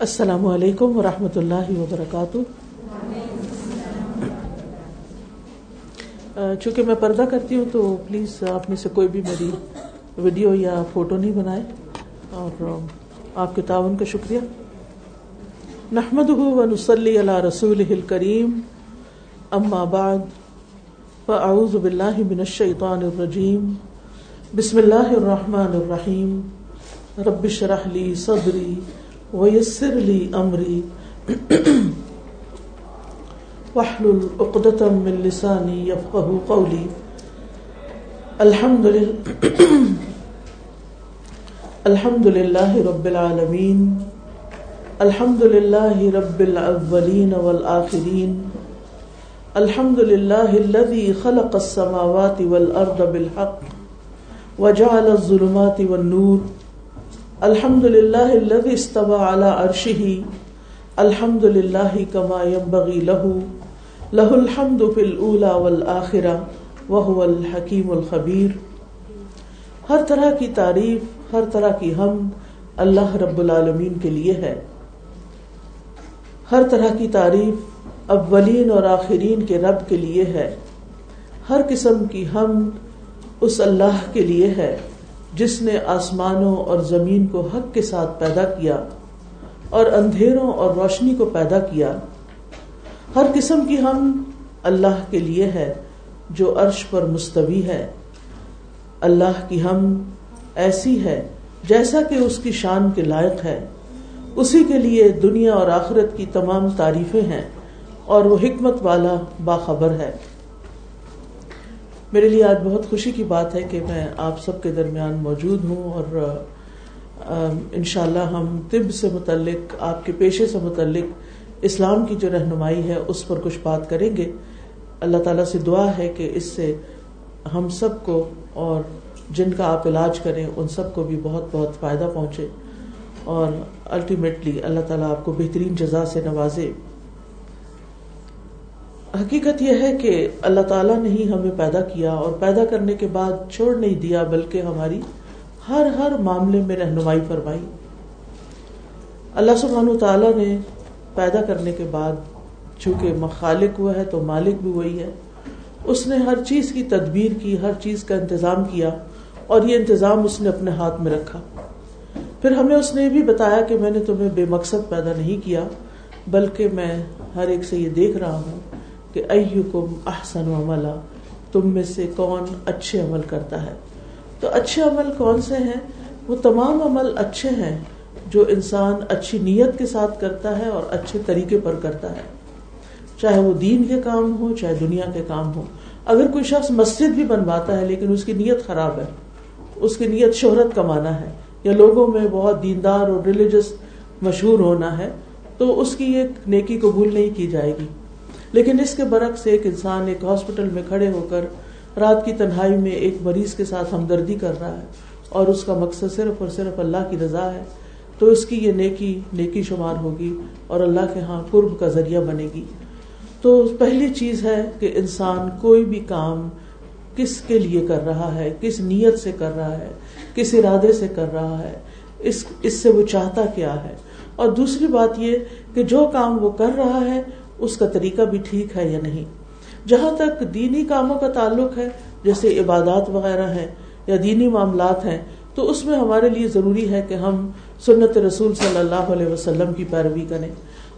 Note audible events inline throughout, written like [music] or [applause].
السلام علیکم ورحمۃ اللہ وبرکاتہ۔ چونکہ میں پردہ کرتی ہوں تو پلیز آپ میں سے کوئی بھی میری ویڈیو یا فوٹو نہیں بنائے۔ اور آپ کے تعاون کا شکریہ۔ نحمد ونسلی علی رسول کریم اما بعد، فاعوذ باللہ من الشیطان الرجیم۔ بسم اللہ الرحمن الرحیم۔ رب شرح لی صدری۔ ويسر لي أمري. واحلل عقدة من لساني يفقه قولي. الحمد لله الحمد لله رب العالمين. الحمد لله رب الأولين والآخرين. الحمد لله الذي خلق السماوات والأرض بالحق وجعل الظلمات والنور. الحمد للہ الذي استوى على عرشه الحمد للہ كما ينبغي له له الحمد في الاولى والآخرة وهو الحكيم الخبير ہر طرح کی تعریف، ہر طرح کی حمد اللہ رب العالمین کے لیے ہے۔ ہر طرح کی تعریف اولین اور آخرین کے رب کے لیے ہے۔ ہر قسم کی حمد اس اللہ کے لیے ہے۔ جس نے آسمانوں اور زمین کو حق کے ساتھ پیدا کیا اور اندھیروں اور روشنی کو پیدا کیا، ہر قسم کی ہم اللہ کے لیے ہے جو عرش پر مستوی ہے۔ اللہ کی ہم ایسی ہے جیسا کہ اس کی شان کے لائق ہے۔ اسی کے لیے دنیا اور آخرت کی تمام تعریفیں ہیں اور وہ حکمت والا باخبر ہے۔ میرے لیے آج بہت خوشی کی بات ہے کہ میں آپ سب کے درمیان موجود ہوں اور انشاءاللہ ہم طب سے متعلق، آپ کے پیشے سے متعلق اسلام کی جو رہنمائی ہے، اس پر کچھ بات کریں گے۔ اللہ تعالیٰ سے دعا ہے کہ اس سے ہم سب کو اور جن کا آپ علاج کریں، ان سب کو بھی بہت بہت فائدہ پہنچے۔ اور الٹیمیٹلی اللہ تعالیٰ آپ کو بہترین جزا سے نوازے۔ حقیقت یہ ہے کہ اللہ تعالیٰ نے ہی ہمیں پیدا کیا اور پیدا کرنے کے بعد چھوڑ نہیں دیا، بلکہ ہماری ہر ہر معاملے میں رہنمائی فرمائی۔ اللہ سبحانہ تعالیٰ نے پیدا کرنے کے بعد چونکہ مخالق ہوا ہے تو مالک بھی وہی ہے، اس نے ہر چیز کی تدبیر کی، ہر چیز کا انتظام کیا اور یہ انتظام اس نے اپنے ہاتھ میں رکھا۔ پھر ہمیں اس نے بھی بتایا کہ میں نے تمہیں بے مقصد پیدا نہیں کیا، بلکہ میں ہر ایک سے یہ دیکھ رہا ہوں کہ ایکم احسن عملا، تم میں سے کون اچھے عمل کرتا ہے؟ تو اچھے عمل کون سے ہیں؟ وہ تمام عمل اچھے ہیں جو انسان اچھی نیت کے ساتھ کرتا ہے اور اچھے طریقے پر کرتا ہے۔ چاہے وہ دین کے کام ہو، چاہے دنیا کے کام ہو۔ اگر کوئی شخص مسجد بھی بنواتا ہے لیکن اس کی نیت خراب ہے، اس کی نیت شہرت کمانا ہے یا لوگوں میں بہت دیندار اور ریلیجس مشہور ہونا ہے، تو اس کی ایک نیکی قبول نہیں کی جائے گی۔ لیکن اس کے برعکس ایک انسان ایک ہاسپٹل میں کھڑے ہو کر رات کی تنہائی میں ایک مریض کے ساتھ ہمدردی کر رہا ہے اور اس کا مقصد صرف اور صرف اللہ کی رضا ہے، تو اس کی یہ نیکی نیکی شمار ہوگی اور اللہ کے ہاں قرب کا ذریعہ بنے گی۔ تو پہلی چیز ہے کہ انسان کوئی بھی کام کس کے لیے کر رہا ہے، کس نیت سے کر رہا ہے، کس ارادے سے کر رہا ہے، اس اس سے وہ چاہتا کیا ہے۔ اور دوسری بات یہ کہ جو کام وہ کر رہا ہے اس کا طریقہ بھی ٹھیک ہے یا نہیں؟ جہاں تک دینی کاموں کا تعلق ہے، جیسے عبادات وغیرہ ہے یا دینی معاملات ہیں، تو اس میں ہمارے لیے ضروری ہے کہ ہم سنت رسول صلی اللہ علیہ وسلم کی پیروی کریں۔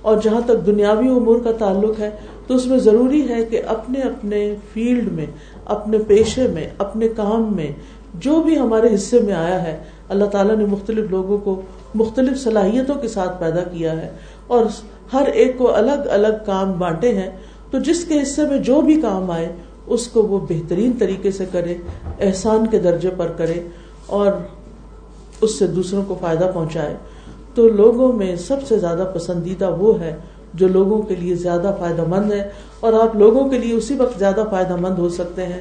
اور جہاں تک دنیاوی امور کا تعلق ہے، تو اس میں ضروری ہے کہ اپنے اپنے فیلڈ میں، اپنے پیشے میں، اپنے کام میں، جو بھی ہمارے حصے میں آیا ہے، اللہ تعالیٰ نے مختلف لوگوں کو مختلف صلاحیتوں کے ساتھ پیدا کیا ہے۔ اور ہر ایک کو الگ الگ کام بانٹے ہیں، تو جس کے حصے میں جو بھی کام آئے، اس کو وہ بہترین طریقے سے کرے، احسان کے درجے پر کرے، اور اس سے دوسروں کو فائدہ پہنچائے۔ تو لوگوں میں سب سے زیادہ پسندیدہ وہ ہے جو لوگوں کے لیے زیادہ فائدہ مند ہے، اور آپ لوگوں کے لیے اسی وقت زیادہ فائدہ مند ہو سکتے ہیں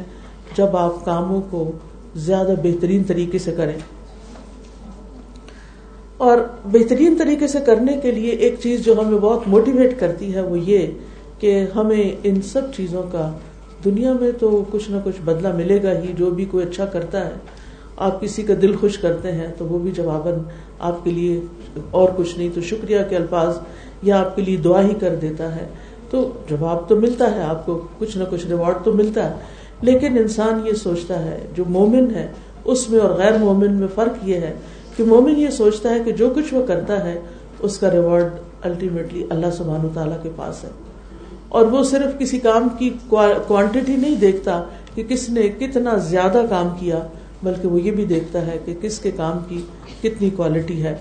جب آپ کاموں کو زیادہ بہترین طریقے سے کریں۔ اور بہترین طریقے سے کرنے کے لیے ایک چیز جو ہمیں بہت موٹیویٹ کرتی ہے وہ یہ کہ ہمیں ان سب چیزوں کا دنیا میں تو کچھ نہ کچھ بدلہ ملے گا ہی، جو بھی کوئی اچھا کرتا ہے، آپ کسی کا دل خوش کرتے ہیں تو وہ بھی جواباً آپ کے لیے اور کچھ نہیں۔ تو شکریہ کے الفاظ یا آپ کے لیے دعا ہی کر دیتا ہے۔ تو جواب تو ملتا ہے، آپ کو کچھ نہ کچھ ریوارڈ تو ملتا ہے۔ لیکن انسان یہ سوچتا ہے، جو مومن ہے، اس میں اور غیر مومن میں فرق یہ ہے کہ مومن یہ سوچتا ہے کہ جو کچھ وہ کرتا ہے، اس کا ریوارڈ الٹیمیٹلی اللہ سبحان تعالیٰ کے پاس ہے۔ اور وہ صرف کسی کام کی کوانٹٹی نہیں دیکھتا کہ کس نے کتنا زیادہ کام کیا، بلکہ وہ یہ بھی دیکھتا ہے کہ کس کے کام کی کتنی کوالٹی ہے۔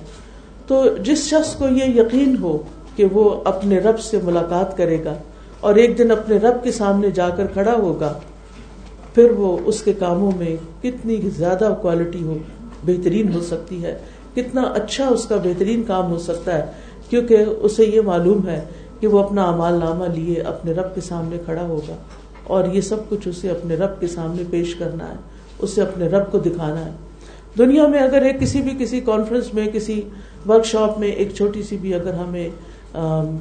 تو جس شخص کو یہ یقین ہو کہ وہ اپنے رب سے ملاقات کرے گا اور ایک دن اپنے رب کے سامنے جا کر کھڑا ہوگا، پھر وہ اس کے کاموں میں کتنی زیادہ کوالٹی ہو۔ بہترین ہو سکتی ہے۔ کتنا اچھا اس کا بہترین کام ہو سکتا ہے، کیونکہ اسے یہ معلوم ہے کہ وہ اپنا امال نامہ لیے اپنے رب کے سامنے کھڑا ہوگا۔ اور یہ سب کچھ اسے اپنے رب کے سامنے پیش کرنا ہے، اسے اپنے رب کو دکھانا ہے۔ دنیا میں اگر ایک کسی بھی کسی کانفرنس میں، کسی ورک شاپ میں ایک چھوٹی سی بھی اگر ہمیں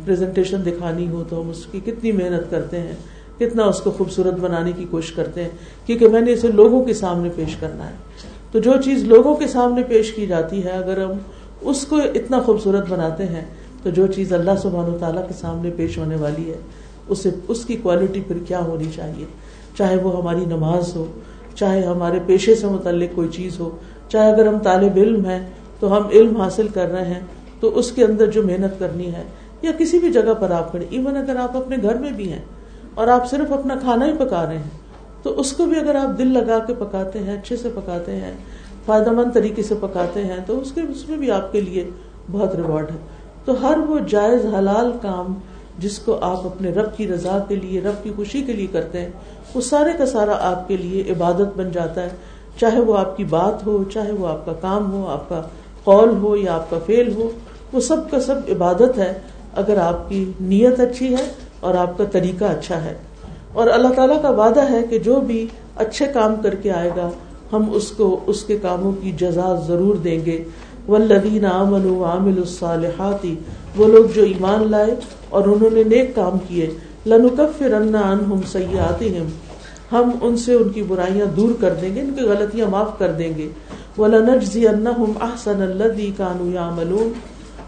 پریزنٹیشن دکھانی ہو تو ہم اس کی کتنی محنت کرتے ہیں، کتنا اس کو خوبصورت بنانے کی کوشش کرتے ہیں، کیونکہ میں نے اسے لوگوں کے سامنے پیش کرنا ہے۔ تو جو چیز لوگوں کے سامنے پیش کی جاتی ہے، اگر ہم اس کو اتنا خوبصورت بناتے ہیں، تو جو چیز اللہ سبحانہ و تعالیٰ کے سامنے پیش ہونے والی ہے، اسے، اس کی کوالٹی پھر کیا ہونی چاہیے؟ چاہے وہ ہماری نماز ہو، چاہے ہمارے پیشے سے متعلق کوئی چیز ہو، چاہے اگر ہم طالب علم ہیں، تو ہم علم حاصل کر رہے ہیں، تو اس کے اندر جو محنت کرنی ہے، یا کسی بھی جگہ پر آپ کریں ایون اگر آپ اپنے گھر میں بھی ہیں اور آپ صرف اپنا کھانا ہی پکا رہے ہیں تو اس کو بھی اگر آپ دل لگا کے پکاتے ہیں، اچھے سے پکاتے ہیں فائدہ مند طریقے سے پکاتے ہیں، تو اس کے، اس میں بھی آپ کے لیے بہت ریوارڈ ہے۔ تو ہر وہ جائز حلال کام جس کو آپ اپنے رب کی رضا کے لیے، رب کی خوشی کے لیے کرتے ہیں، وہ سارے کا سارا آپ کے لیے عبادت بن جاتا ہے۔ چاہے وہ آپ کی بات ہو، چاہے وہ آپ کا کام ہو، آپ کا قول ہو یا آپ کا فیل ہو، وہ سب کا سب عبادت ہے۔ اگر آپ کی نیت اچھی ہے اور آپ کا طریقہ اچھا ہے اور اللہ تعالیٰ کا وعدہ ہے کہ جو بھی اچھے کام کر کے آئے گا، ہم اس کو، اس کے کاموں کی جزا ضرور دیں گے۔ ولدین امن عامل الصالحاتی وہ لوگ جو ایمان لائے اور انہوں نے نیک کام کیے لنکف عنہم سیئاتہم ہم ان سے ان کی برائیاں دور کر دیں گے، ان کی غلطیاں معاف کر دیں گے۔ وَلَنَجْزِيَنَّهُمْ أَحْسَنَ الَّذِي كَانُوا يَعْمَلُونَ۔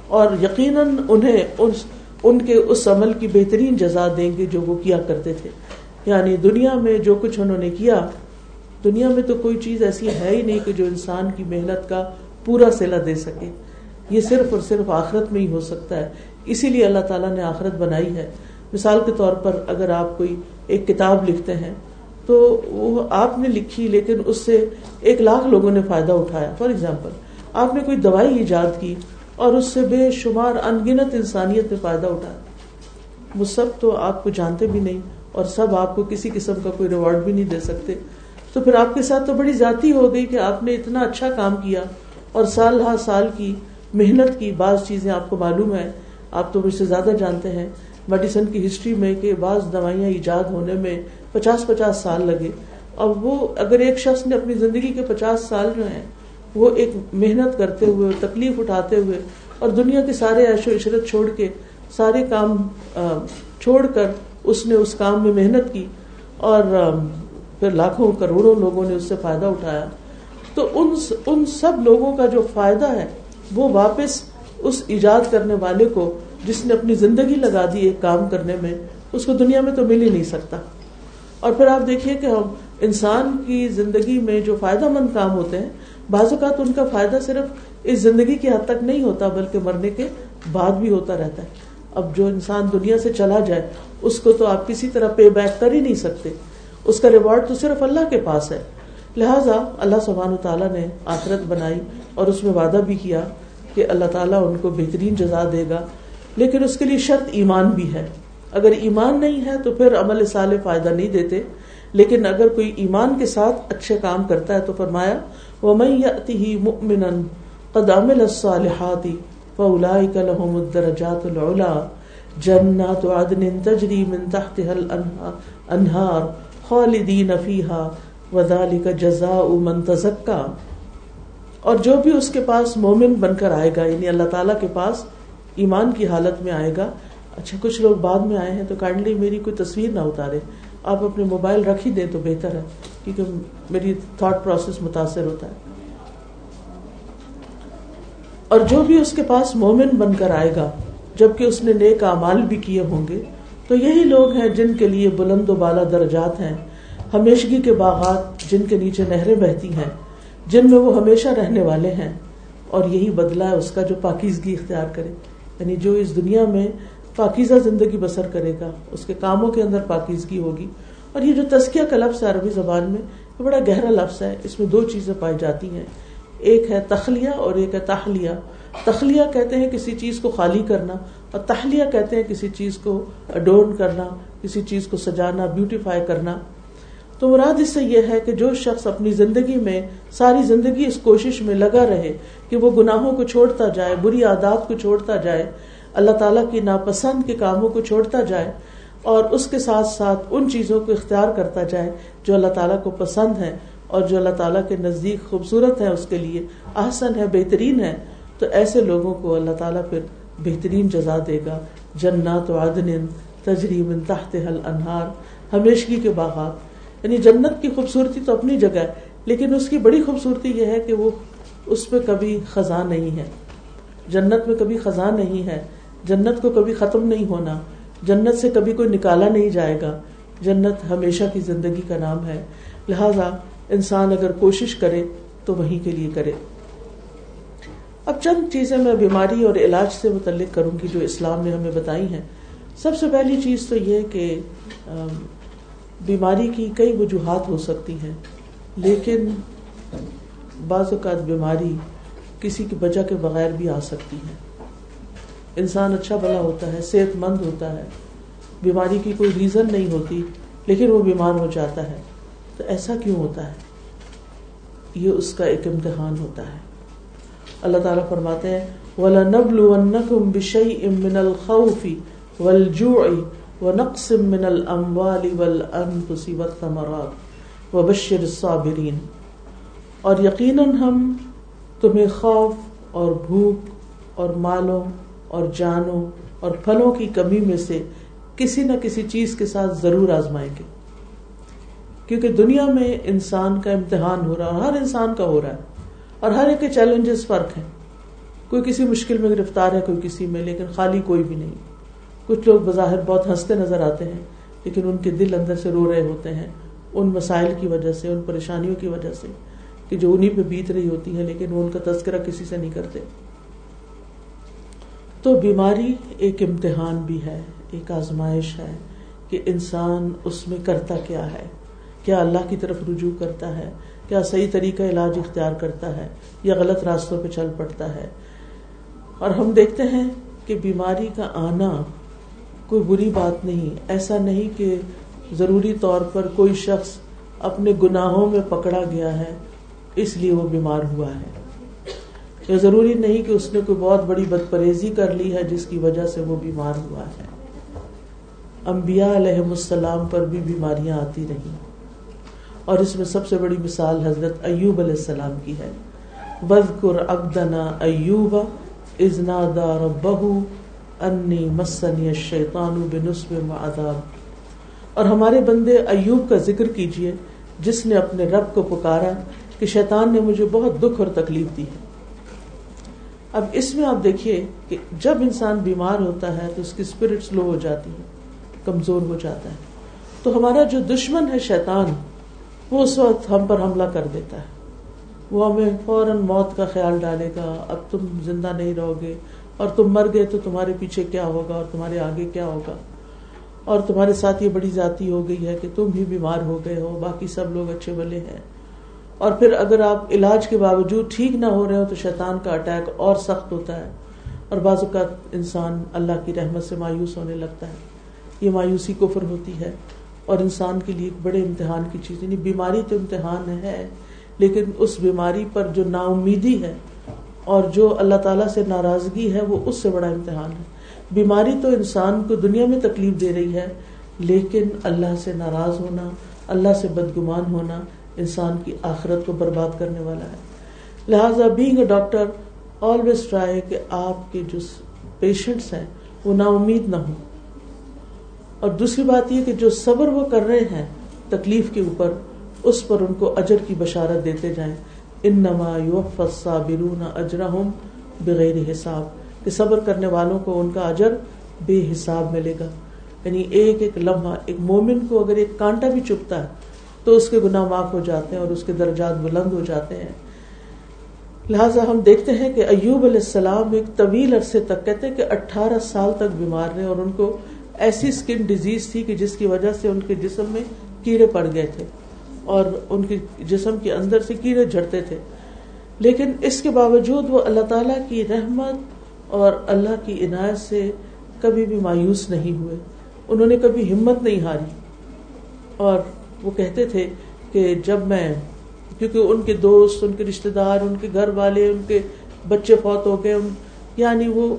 اور یقیناً انہیں اس ان کے اس عمل کی بہترین جزا دیں گے جو وہ کیا کرتے تھے۔ یعنی دنیا میں جو کچھ انہوں نے کیا، دنیا میں تو کوئی چیز ایسی ہے ہی نہیں کہ جو انسان کی محنت کا پورا سلا دے سکے۔ یہ صرف اور صرف آخرت میں ہی ہو سکتا ہے۔ اسی لیے اللہ تعالیٰ نے آخرت بنائی ہے۔ مثال کے طور پر اگر آپ کوئی ایک کتاب لکھتے ہیں، تو وہ آپ نے لکھی لیکن اس سے ایک لاکھ لوگوں نے فائدہ اٹھایا۔ فار ایگزامپل آپ نے کوئی دوائی ایجاد کی اور اس سے بے شمار انگنت انسانیت میں فائدہ اٹھایا وہ سب تو آپ کو جانتے بھی نہیں اور سب آپ کو کسی قسم کا کوئی ریوارڈ بھی نہیں دے سکتے۔ تو پھر آپ کے ساتھ تو بڑی زیادتی ہو گئی کہ آپ نے اتنا اچھا کام کیا اور سال ہر سال کی محنت کی بعض چیزیں آپ کو معلوم ہے آپ تو مجھ سے زیادہ جانتے ہیں۔ میڈیسن کی ہسٹری میں کہ بعض دوائیاں ایجاد ہونے میں پچاس پچاس سال لگے۔ اور وہ اگر ایک شخص نے اپنی زندگی کے پچاس سال جو ہیں وہ ایک محنت کرتے ہوئے تکلیف اٹھاتے ہوئے اور دنیا کے سارے عیش و عشرت چھوڑ کے سارے کام چھوڑ کر اس نے اس کام میں محنت کی اور پھر لاکھوں، کروڑوں لوگوں نے اس سے فائدہ اٹھایا۔ تو ان ان سب لوگوں کا جو فائدہ ہے، وہ واپس اس ایجاد کرنے والے کو، جس نے اپنی زندگی لگا دی ایک کام کرنے میں، اس کو دنیا میں تو مل ہی نہیں سکتا۔ اور پھر آپ دیکھیے کہ ہم انسان کی زندگی میں جو فائدہ مند کام ہوتے ہیں بعض اوقات ان کا فائدہ صرف اس زندگی کی حد تک نہیں ہوتا، بلکہ مرنے کے بعد بھی ہوتا رہتا ہے۔ اب جو انسان دنیا سے چلا جائے، اس کو تو آپ کسی طرح پے بیک کر ہی نہیں سکتے۔ اس کا ریوارڈ تو صرف اللہ کے پاس ہے۔ لہٰذا اللہ سبحان تعالیٰ نے آخرت بنائی اور اس میں وعدہ بھی کیا کہ اللہ تعالیٰ ان کو بہترین جزا دے گا۔ لیکن اس کے لیے شرط ایمان بھی ہے۔ اگر ایمان نہیں ہے تو پھر عمل سال فائدہ نہیں دیتے۔ لیکن اگر کوئی ایمان کے ساتھ اچھے کام کرتا ہے تو فرمایا ومن يأته مؤمنا قد عمل الصالحات فأولئك لهم الدرجات العلا. جنات عدن تجري من تحتها الأنهار خالدين فيها، وذلك جزاء من تزكى اور جو بھی اس کے پاس مومن بن کر آئے گا یعنی اللہ تعالیٰ کے پاس ایمان کی حالت میں آئے گا اچھا کچھ لوگ بعد میں آئے ہیں تو کائنڈلی میری کوئی تصویر نہ اتارے۔ آپ اپنے موبائل رکھ ہی دیں تو بہتر ہے، کیونکہ میری تھاٹ پروسیس متاثر ہوتا ہے۔ اور جو بھی اس کے پاس مومن بن کر آئے گا، جبکہ اس نے نیک اعمال بھی کیے ہوں گے، تو یہی لوگ ہیں جن کے لیے بلند و بالا درجات ہیں۔ ہمیشگی کے باغات جن کے نیچے نہریں بہتی ہیں، جن میں وہ ہمیشہ رہنے والے ہیں۔ اور یہی بدلا ہے اس کا جو پاکیزگی اختیار کرے۔ یعنی جو اس دنیا میں پاکیزہ زندگی بسر کرے گا، اس کے کاموں کے اندر پاکیزگی ہوگی۔ اور یہ جو تسکیہ کا لفظ ہے عربی زبان میں، یہ بڑا گہرا لفظ ہے۔ اس میں دو چیزیں پائی جاتی ہیں۔ ایک ہے تخلیہ اور ایک ہے تحلیہ۔ تخلیہ کہتے ہیں کسی چیز کو خالی کرنا اور تحلیہ کہتے ہیں کسی چیز کو اڈورن کرنا، کسی چیز کو سجانا بیوٹیفائی کرنا۔ تو مراد اس سے یہ ہے کہ جو شخص اپنی زندگی میں ساری زندگی اس کوشش میں لگا رہے کہ وہ گناہوں کو چھوڑتا جائے، بری عادات کو چھوڑتا جائے اللہ تعالیٰ کی ناپسند کے کاموں کو چھوڑتا جائے اور اس کے ساتھ ساتھ ان چیزوں کو اختیار کرتا جائے جو اللہ تعالیٰ کو پسند ہے اور جو اللہ تعالیٰ کے نزدیک خوبصورت ہے اس کے لیے آسن ہے، بہترین ہے۔ تو ایسے لوگوں کو اللہ تعالیٰ پھر بہترین جزا دے گا۔ جنات و عدن تجریم تحت حل انہار ہمیشگی کے باغات۔ یعنی جنت کی خوبصورتی تو اپنی جگہ ہے، لیکن اس کی بڑی خوبصورتی یہ ہے کہ وہ اس پہ کبھی خزاں نہیں ہے۔ جنت میں کبھی خزاں نہیں ہے۔ جنت کو کبھی ختم نہیں ہونا، جنت سے کبھی کوئی نکالا نہیں جائے گا۔ جنت ہمیشہ کی زندگی کا نام ہے۔ لہذا انسان اگر کوشش کرے تو وہیں کے لیے کرے۔ اب چند چیزیں میں بیماری اور علاج سے متعلق کروں گی جو اسلام نے ہمیں بتائی ہیں۔ سب سے پہلی چیز تو یہ کہ بیماری کی کئی وجوہات ہو سکتی ہیں، لیکن بعض اوقات بیماری کسی کی وجہ کے بغیر بھی آ سکتی ہے۔ انسان اچھا بلا ہوتا ہے صحت مند ہوتا ہے۔ بیماری کی کوئی ریزن نہیں ہوتی، لیکن وہ بیمار ہو جاتا ہے۔ تو ایسا کیوں ہوتا ہے؟ یہ اس کا ایک امتحان ہوتا ہے۔ اللہ تعالیٰ فرماتے ہیں، وَلَنَبْلُوَنَّكُمْ بِشَيْءٍ مِّنَ الْخَوْفِ وَالْجُوعِ وَنَقْصٍ مِّنَ الْأَمْوَالِ وَالْأَنفُسِ وَالثَّمَرَاتِ وَبَشِّرِ الصَّابِرِينَ۔ اور یقیناً ہم تمہیں خوف اور بھوک اور مالوں اور جانوں اور پھلوں کی کمی میں سے کسی نہ کسی چیز کے ساتھ ضرور آزمائیں گے۔ کیونکہ دنیا میں انسان کا امتحان ہو رہا ہے، ہر انسان کا ہو رہا ہے اور ہر ایک کے چیلنجز فرق ہیں۔ کوئی کسی مشکل میں گرفتار ہے، کوئی کسی میں، لیکن خالی کوئی بھی نہیں۔ کچھ لوگ بظاہر بہت ہنستے نظر آتے ہیں، لیکن ان کے دل اندر سے رو رہے ہوتے ہیں، ان مسائل کی وجہ سے، ان پریشانیوں کی وجہ سے کہ جو انہیں پہ بیت رہی ہوتی ہیں، لیکن وہ ان کا تذکرہ کسی سے نہیں کرتے۔ تو بیماری ایک امتحان بھی ہے، ایک آزمائش ہے کہ انسان اس میں کرتا کیا ہے۔ کیا اللہ کی طرف رجوع کرتا ہے؟ کیا صحیح طریقہ علاج اختیار کرتا ہے؟ یا غلط راستوں پہ چل پڑتا ہے؟ اور ہم دیکھتے ہیں کہ بیماری کا آنا کوئی بری بات نہیں، ایسا نہیں کہ ضروری طور پر کوئی شخص اپنے گناہوں میں پکڑا گیا ہے، اس لیے وہ بیمار ہوا ہے۔ یا ضروری نہیں کہ اس نے کوئی بہت بڑی بد پریزی کر لی ہے جس کی وجہ سے وہ بیمار ہوا ہے۔ انبیاء علیہ السلام پر بھی بیماریاں آتی رہی اور اس میں سب سے بڑی مثال حضرت ایوب علیہ السلام کی ہے۔ وزقر ابدنا ایوب ازنا دار بہو انی مسنی شیطان بنسب معذاب اور ہمارے بندے ایوب کا ذکر کیجیے، جس نے اپنے رب کو پکارا کہ شیطان نے مجھے بہت دکھ اور تکلیف دی ہے۔ اب اس میں آپ دیکھیے کہ جب انسان بیمار ہوتا ہے تو اس کی اسپرٹ سلو ہو جاتی ہے کمزور ہو جاتا ہے۔ تو ہمارا جو دشمن ہے شیطان، وہ اس وقت ہم پر حملہ کر دیتا ہے۔ وہ ہمیں فوراً موت کا خیال ڈالے گا، اب تم زندہ نہیں رہو گے، اور تم مر گئے تو تمہارے پیچھے کیا ہوگا، اور تمہارے آگے کیا ہوگا۔ اور تمہارے ساتھ یہ بڑی ذاتی ہو گئی ہے کہ تم ہی بیمار ہو گئے ہو، باقی سب لوگ اچھے بلے ہیں۔ اور پھر اگر آپ علاج کے باوجود ٹھیک نہ ہو رہے ہو تو شیطان کا اٹیک اور سخت ہوتا ہے اور بعض اوقات انسان اللہ کی رحمت سے مایوس ہونے لگتا ہے۔ یہ مایوسی کفر ہوتی ہے اور انسان کے لیے ایک بڑے امتحان کی چیز یعنی بیماری تو امتحان ہے، لیکن اس بیماری پر جو نا امیدی ہے اور جو اللہ تعالیٰ سے ناراضگی ہے، وہ اس سے بڑا امتحان ہے۔ بیماری تو انسان کو دنیا میں تکلیف دے رہی ہے، لیکن اللہ سے ناراض ہونا، اللہ سے بدگمان ہونا انسان کی آخرت کو برباد کرنے والا ہے۔ لہٰذا being a doctor always try کہ آپ کے جو پیشنٹس ہیں وہ نا امید نہ ہوں۔ اور دوسری بات یہ کہ جو صبر وہ کر رہے ہیں تکلیف کے اوپر، اس پر ان کو اجر کی بشارت دیتے جائیں۔ ان نما صابرون اجرا بغیر حساب۔ کہ صبر کرنے والوں کو ان کا اجر بے حساب ملے گا۔ یعنی ایک ایک لمحہ، ایک مومن کو اگر ایک کانٹا بھی چپتا ہے تو اس کے گناہ معاف ہو جاتے ہیں اور اس کے درجات بلند ہو جاتے ہیں۔ لہٰذا ہم دیکھتے ہیں کہ ایوب علیہ السلام ایک طویل عرصے تک کہتے ہیں کہ اٹھارہ سال تک بیمار رہے اور ان کو ایسی اسکن ڈیزیز تھی کہ جس کی وجہ سے ان کے جسم میں کیڑے پڑ گئے تھے اور ان کے جسم کے اندر سے کیڑے جھڑتے تھے۔ لیکن اس کے باوجود وہ اللہ تعالیٰ کی رحمت اور اللہ کی عنایت سے کبھی بھی مایوس نہیں ہوئے۔ انہوں نے کبھی ہمت نہیں ہاری اور وہ کہتے تھے کہ جب میں کیونکہ ان کے دوست، ان کے رشتے دار، ان کے گھر والے، ان کے بچے فوت ہو گئے یعنی وہ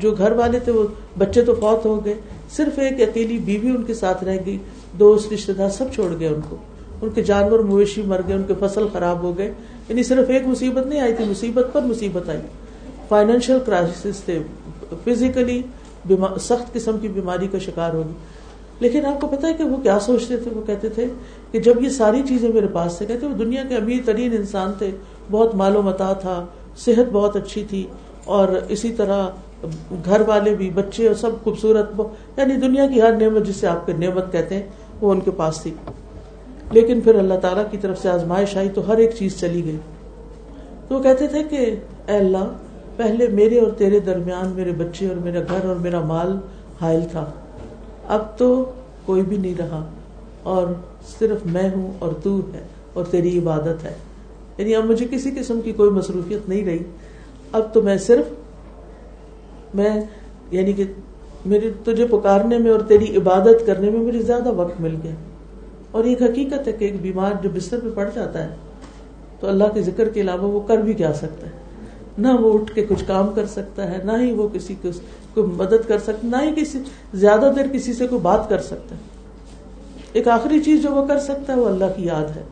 جو گھر والے تھے، وہ بچے تو فوت ہو گئے، صرف ایک اکیلی بیوی ان کے ساتھ رہ گئی، دوست رشتے دار سب چھوڑ گئے ان کو۔ ان کے جانور مویشی مر گئے، ان کے فصل خراب ہو گئے یعنی صرف ایک مصیبت نہیں آئی تھی، مصیبت پر مصیبت آئی۔ فائنینشیل کرائسس تھے فزیکلی سخت قسم کی بیماری کا شکار ہوگی لیکن آپ کو پتا ہے کہ وہ کیا سوچتے تھے؟ وہ کہتے تھے کہ جب یہ ساری چیزیں میرے پاس سے کہتے وہ دنیا کے امیر ترین انسان تھے، بہت مال و متا تھا، صحت بہت اچھی تھی، اور اسی طرح گھر والے بھی، بچے اور سب خوبصورت یعنی دنیا کی ہر نعمت جسے آپ کے نعمت کہتے ہیں، وہ ان کے پاس تھی۔ لیکن پھر اللہ تعالیٰ کی طرف سے آزمائش آئی تو ہر ایک چیز چلی گئی۔ تو وہ کہتے تھے کہ، اے اللہ، پہلے میرے اور تیرے درمیان میرے بچے اور میرا گھر اور میرا مال حائل تھا۔ اب تو کوئی بھی نہیں رہا اور صرف میں ہوں اور تو ہے اور تیری عبادت ہے۔ یعنی اب مجھے کسی قسم کی کوئی مصروفیت نہیں رہی۔ اب تو میں صرف میں یعنی کہ میری تجھے پکارنے میں اور تیری عبادت کرنے میں مجھے زیادہ وقت مل گیا۔ اور ایک حقیقت ہے کہ ایک بیمار جو بستر پہ پڑ جاتا ہے تو اللہ کے ذکر کے علاوہ وہ کر بھی کیا سکتا ہے؟ نہ وہ اٹھ کے کچھ کام کر سکتا ہے، نہ ہی وہ کسی کو کوئی مدد کر سکتا، نہ ہی کسی، زیادہ دیر کسی سے کوئی بات کر سکتا۔ ہے ایک آخری چیز جو وہ کر سکتا ہے، وہ اللہ کی یاد ہے۔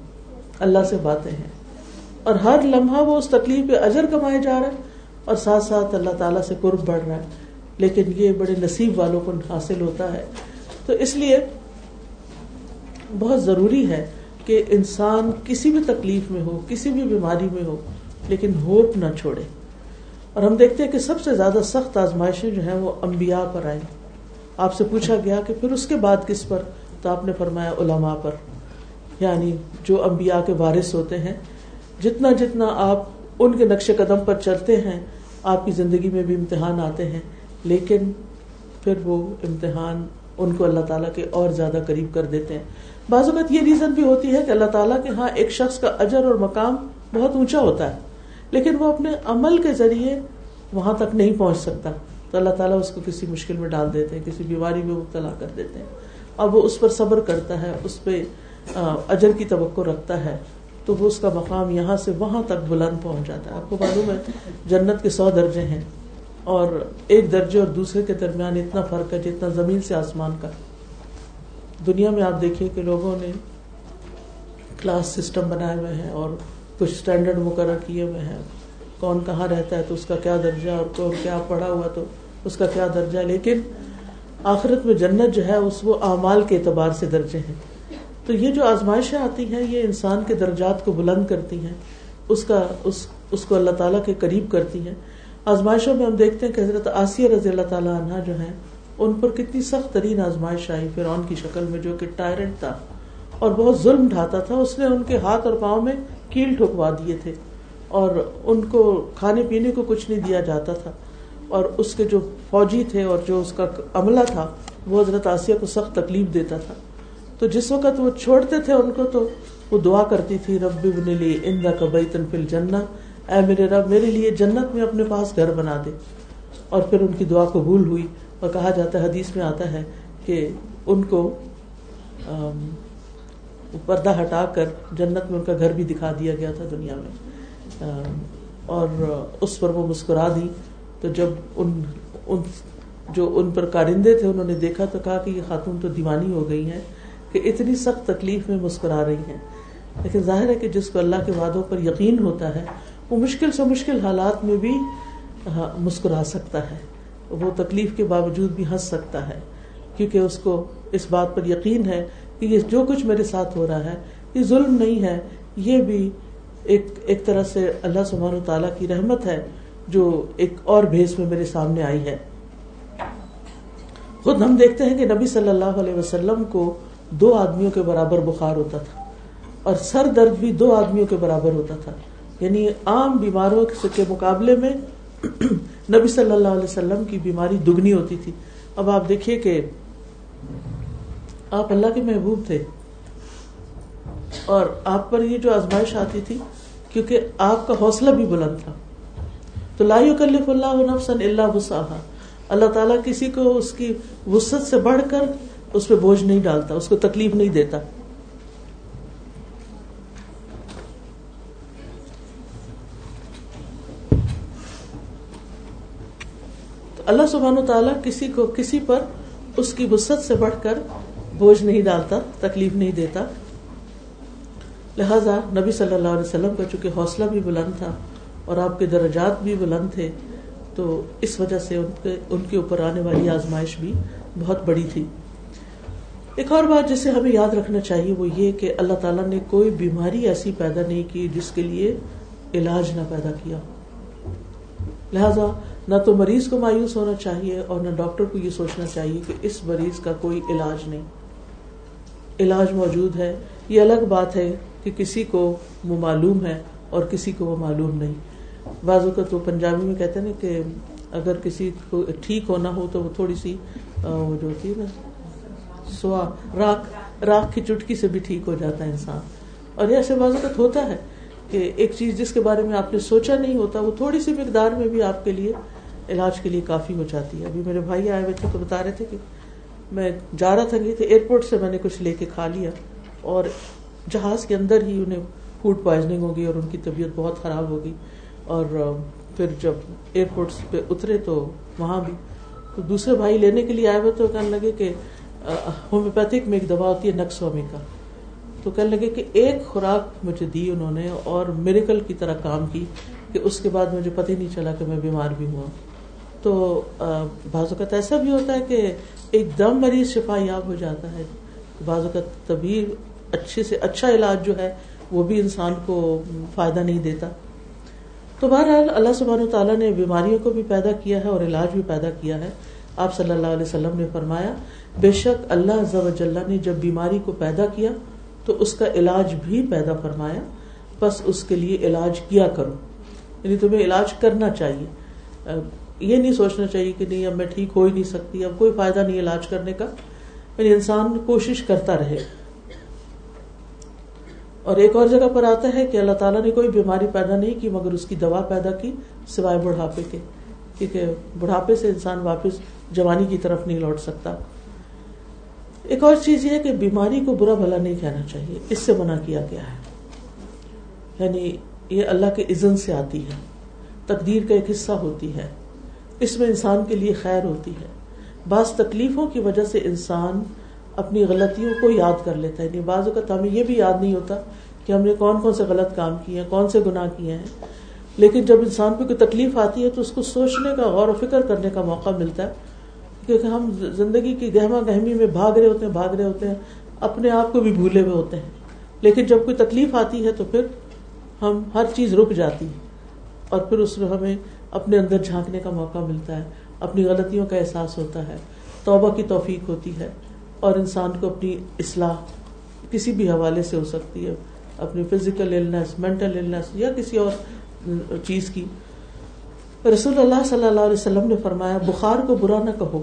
اللہ سے باتیں ہیں۔ اور ہر لمحہ وہ اس تکلیف پہ اجر کمائے جا رہا ہے اور ساتھ ساتھ اللہ تعالیٰ سے قرب بڑھ رہا ہے۔ لیکن یہ بڑے نصیب والوں کو حاصل ہوتا ہے۔ تو اس لیے بہت ضروری ہے کہ انسان کسی بھی تکلیف میں ہو، کسی بھی بیماری میں ہو، لیکن ہوپ نہ چھوڑے۔ اور ہم دیکھتے ہیں کہ سب سے زیادہ سخت آزمائشیں جو ہیں وہ انبیاء پر آئی آپ سے پوچھا گیا کہ پھر اس کے بعد کس پر؟ تو آپ نے فرمایا علماء پر۔ یعنی جو انبیاء کے وارث ہوتے ہیں، جتنا جتنا آپ ان کے نقش قدم پر چلتے ہیں، آپ کی زندگی میں بھی امتحان آتے ہیں۔ لیکن پھر وہ امتحان ان کو اللہ تعالیٰ کے اور زیادہ قریب کر دیتے ہیں۔ بعض اوقات یہ ریزن بھی ہوتی ہے کہ اللہ تعالیٰ کے ہاں ایک شخص کا اجر اور مقام بہت اونچا ہوتا ہے۔ لیکن وہ اپنے عمل کے ذریعے وہاں تک نہیں پہنچ سکتا۔ تو اللہ تعالیٰ اس کو کسی مشکل میں ڈال دیتے ہیں، کسی بیماری میں مبتلا کر دیتے ہیں۔ اور وہ اس پر صبر کرتا ہے، اس پہ اجر کی توقع رکھتا ہے۔ تو وہ اس کا مقام یہاں سے وہاں تک بلند پہنچ جاتا ہے۔ آپ کو معلوم ہے، جنت کے سو درجے ہیں۔ اور ایک درجے اور دوسرے کے درمیان اتنا فرق ہے جتنا زمین سے آسمان کا۔ دنیا میں آپ دیکھیے کہ لوگوں نے کلاس سسٹم بنائے ہوئے ہیں اور کچھ اسٹینڈرڈ مقرر کیے ہوئے ہیں۔ کون کہاں رہتا ہے تو اس کا کیا درجہ اور کون کیا پڑھا ہوا تو اس کا کیا درجہ۔ لیکن آخرت میں جنت جو ہے اس وہ اعمال کے اعتبار سے درجے ہیں۔ تو یہ جو آزمائشیں آتی ہیں، یہ انسان کے درجات کو بلند کرتی ہیں۔ اس کا، اس اس کو اللہ تعالیٰ کے قریب کرتی ہیں۔ آزمائشوں میں ہم دیکھتے ہیں کہ حضرت آسیہ رضی اللہ تعالیٰ عنہ جو ہیں، ان پر کتنی سخت ترین آزمائش آئی فرعون کی شکل میں، جو کہ ٹائرنٹ تھا اور بہت ظلم ڈھاتا تھا۔ اس نے ان کے ہاتھ اور پاؤں میں کیل ٹھکوا دیے تھے اور ان کو کھانے پینے کو کچھ نہیں دیا جاتا تھا اور اس کے جو فوجی تھے اور جو اس کا عملہ تھا، وہ حضرت آسیہ کو سخت تکلیف دیتا تھا۔ تو جس وقت وہ چھوڑتے تھے ان کو تو وہ دعا کرتی تھی، رب بن لی اندا کبئی تنفل جنا اے میرے رب، میرے لیے جنت میں اپنے پاس گھر بنا دے۔ اور پھر ان کی دعا قبول ہوئی اور کہا جاتا ہے، حدیث میں آتا ہے کہ ان کو پردہ ہٹا کر جنت میں ان کا گھر بھی دکھا دیا گیا تھا دنیا میں۔ اور اس پر وہ مسکرا دی۔ تو جب ان ان جو ان پر کارندے تھے، انہوں نے دیکھا تو کہا کہ یہ خاتون تو دیوانی ہو گئی ہیں کہ اتنی سخت تکلیف میں مسکرا رہی ہیں۔ لیکن ظاہر ہے کہ جس کو اللہ کے وعدوں پر یقین ہوتا ہے، وہ مشکل سے مشکل حالات میں بھی مسکرا سکتا ہے۔ وہ تکلیف کے باوجود بھی ہنس سکتا ہے، کیونکہ اس کو اس بات پر یقین ہے کہ یہ جو کچھ میرے ساتھ ہو رہا ہے، یہ ظلم نہیں ہے، یہ بھی ایک ایک طرح سے اللہ سبحان و تعالیٰ کی رحمت ہے جو ایک اور بھیس میں میرے سامنے آئی ہے۔ خود ہم دیکھتے ہیں کہ نبی صلی اللہ علیہ وسلم کو دو آدمیوں کے برابر بخار ہوتا تھا اور سر درد بھی دو آدمیوں کے برابر ہوتا تھا۔ یعنی عام بیماروں کے مقابلے میں [clears throat] نبی صلی اللہ علیہ وسلم کی بیماری دگنی ہوتی تھی۔ اب آپ دیکھیے کہ آپ اللہ کے محبوب تھے۔ اور آپ پر یہ جو آزمائش آتی تھی، کیونکہ آپ کا حوصلہ بھی بلند تھا۔ تو لا يكلف اللہ نفسا الا وسعها اللہ تعالیٰ کسی کو اس کی وسط سے بڑھ کر اس پہ بوجھ نہیں ڈالتا، اس کو تکلیف نہیں دیتا۔ تو اللہ سبحانہ تعالیٰ کسی کو، کسی پر اس کی وسط سے بڑھ کر بوجھ نہیں ڈالتا، تکلیف نہیں دیتا۔ لہذا نبی صلی اللہ علیہ وسلم کا چونکہ حوصلہ بھی بلند تھا اور آپ کے درجات بھی بلند تھے، تو اس وجہ سے ان کے ان کے اوپر آنے والی آزمائش بھی بہت بڑی تھی۔ ایک اور بات جسے ہمیں یاد رکھنا چاہیے وہ یہ کہ اللہ تعالیٰ نے کوئی بیماری ایسی پیدا نہیں کی جس کے لیے علاج نہ پیدا کیا۔ لہذا نہ تو مریض کو مایوس ہونا چاہیے اور نہ ڈاکٹر کو یہ سوچنا چاہیے کہ اس مریض کا کوئی علاج نہیں۔ علاج موجود ہے۔ یہ الگ بات ہے کہ کسی کو وہ معلوم ہے اور کسی کو وہ معلوم نہیں۔ بعض اوقات وہ پنجابی میں کہتے ہیں نا کہ اگر کسی کو ٹھیک ہونا ہو تو وہ تھوڑی سی وہ جو ہوتی ہے نا، سوا راک راک کی چٹکی سے بھی ٹھیک ہو جاتا ہے انسان۔ اور یہ ایسے بعض اوقات ہوتا ہے کہ ایک چیز جس کے بارے میں آپ نے سوچا نہیں ہوتا، وہ تھوڑی سی مقدار میں بھی آپ کے لیے علاج کے لیے کافی ہو جاتی ہے۔ ابھی میرے بھائی آئے ہوئے تھے تو بتا رہے تھے کہ میں جا رہا تھا تو ایئرپورٹ سے میں نے کچھ لے کے کھا لیا اور جہاز کے اندر ہی انہیں فوڈ پوائزنگ ہوگی اور ان کی طبیعت بہت خراب ہوگی اور پھر جب ایئرپورٹ پہ اترے تو وہاں بھی تو دوسرے بھائی لینے کے لیے آئے ہوئے تو کہنے لگے کہ ہومیوپیتھک میں ایک دوا ہوتی ہے نقص ہومی کا۔ تو کہنے لگے کہ ایک خوراک مجھے دی انہوں نے اور میریکل کی طرح کام کی کہ اس کے بعد مجھے پتہ نہیں چلا کہ میں بیمار بھی ہوا۔ تو بعض اوقات ایسا بھی ہوتا ہے کہ ایک دم مریض شفا یاب ہو جاتا ہے۔ بعض اوقات طبی اچھے سے اچھا علاج جو ہے، وہ بھی انسان کو فائدہ نہیں دیتا۔ تو بہرحال اللہ سبحانہ تعالیٰ نے بیماریوں کو بھی پیدا کیا ہے اور علاج بھی پیدا کیا ہے۔ آپ صلی اللہ علیہ وسلم نے فرمایا، بے شک اللہ نے جب بیماری کو پیدا کیا، تو اس کا علاج بھی پیدا فرمایا۔ بس اس کے لیے علاج کیا کرو۔ یعنی تمہیں علاج کرنا چاہیے۔ یہ نہیں سوچنا چاہیے کہ نہیں اب میں ٹھیک ہو ہی نہیں سکتی، اب کوئی فائدہ نہیں علاج کرنے کا۔ یعنی انسان کوشش کرتا رہے۔ اور ایک اور جگہ پر آتا ہے کہ اللہ تعالیٰ نے کوئی بیماری پیدا نہیں کی، مگر اس کی دوا پیدا کی، سوائے بڑھاپے کے۔ کیونکہ بڑھاپے سے انسان واپس جوانی کی طرف نہیں لوٹ سکتا۔ ایک اور چیز یہ ہے کہ بیماری کو برا بھلا نہیں کہنا چاہیے۔ اس سے منع کیا گیا ہے۔ یعنی یہ اللہ کے عزن سے آتی ہے۔ تقدیر کا ایک حصہ ہوتی ہے۔ اس میں انسان کے لیے خیر ہوتی ہے۔ بعض تکلیفوں کی وجہ سے انسان اپنی غلطیوں کو یاد کر لیتا ہے۔ یعنی بعض اوقات ہمیں یہ بھی یاد نہیں ہوتا کہ ہم نے کون کون سے غلط کام کیے ہیں، کون سے گناہ کیے ہیں۔ لیکن جب انسان پہ کوئی تکلیف آتی ہے تو اس کو سوچنے کا غور و فکر کرنے کا موقع ملتا ہے۔ کیونکہ ہم زندگی کی گہما گہمی میں بھاگ رہے ہوتے ہیں، بھاگ رہے ہوتے ہیں، اپنے آپ کو بھی بھولے ہوئے ہوتے ہیں۔ لیکن جب کوئی تکلیف آتی ہے تو پھر ہم ہر چیز رک جاتی ہے اور پھر اس میں ہمیں اپنے اندر جھانکنے کا موقع ملتا ہے، اپنی غلطیوں کا احساس ہوتا ہے، توبہ کی توفیق ہوتی ہے اور انسان کو اپنی اصلاح کسی بھی حوالے سے ہو سکتی ہے، اپنی فزیکل مینٹل یا کسی اور چیز کی۔ رسول اللہ صلی اللہ علیہ وسلم نے فرمایا، بخار کو برا نہ کہو،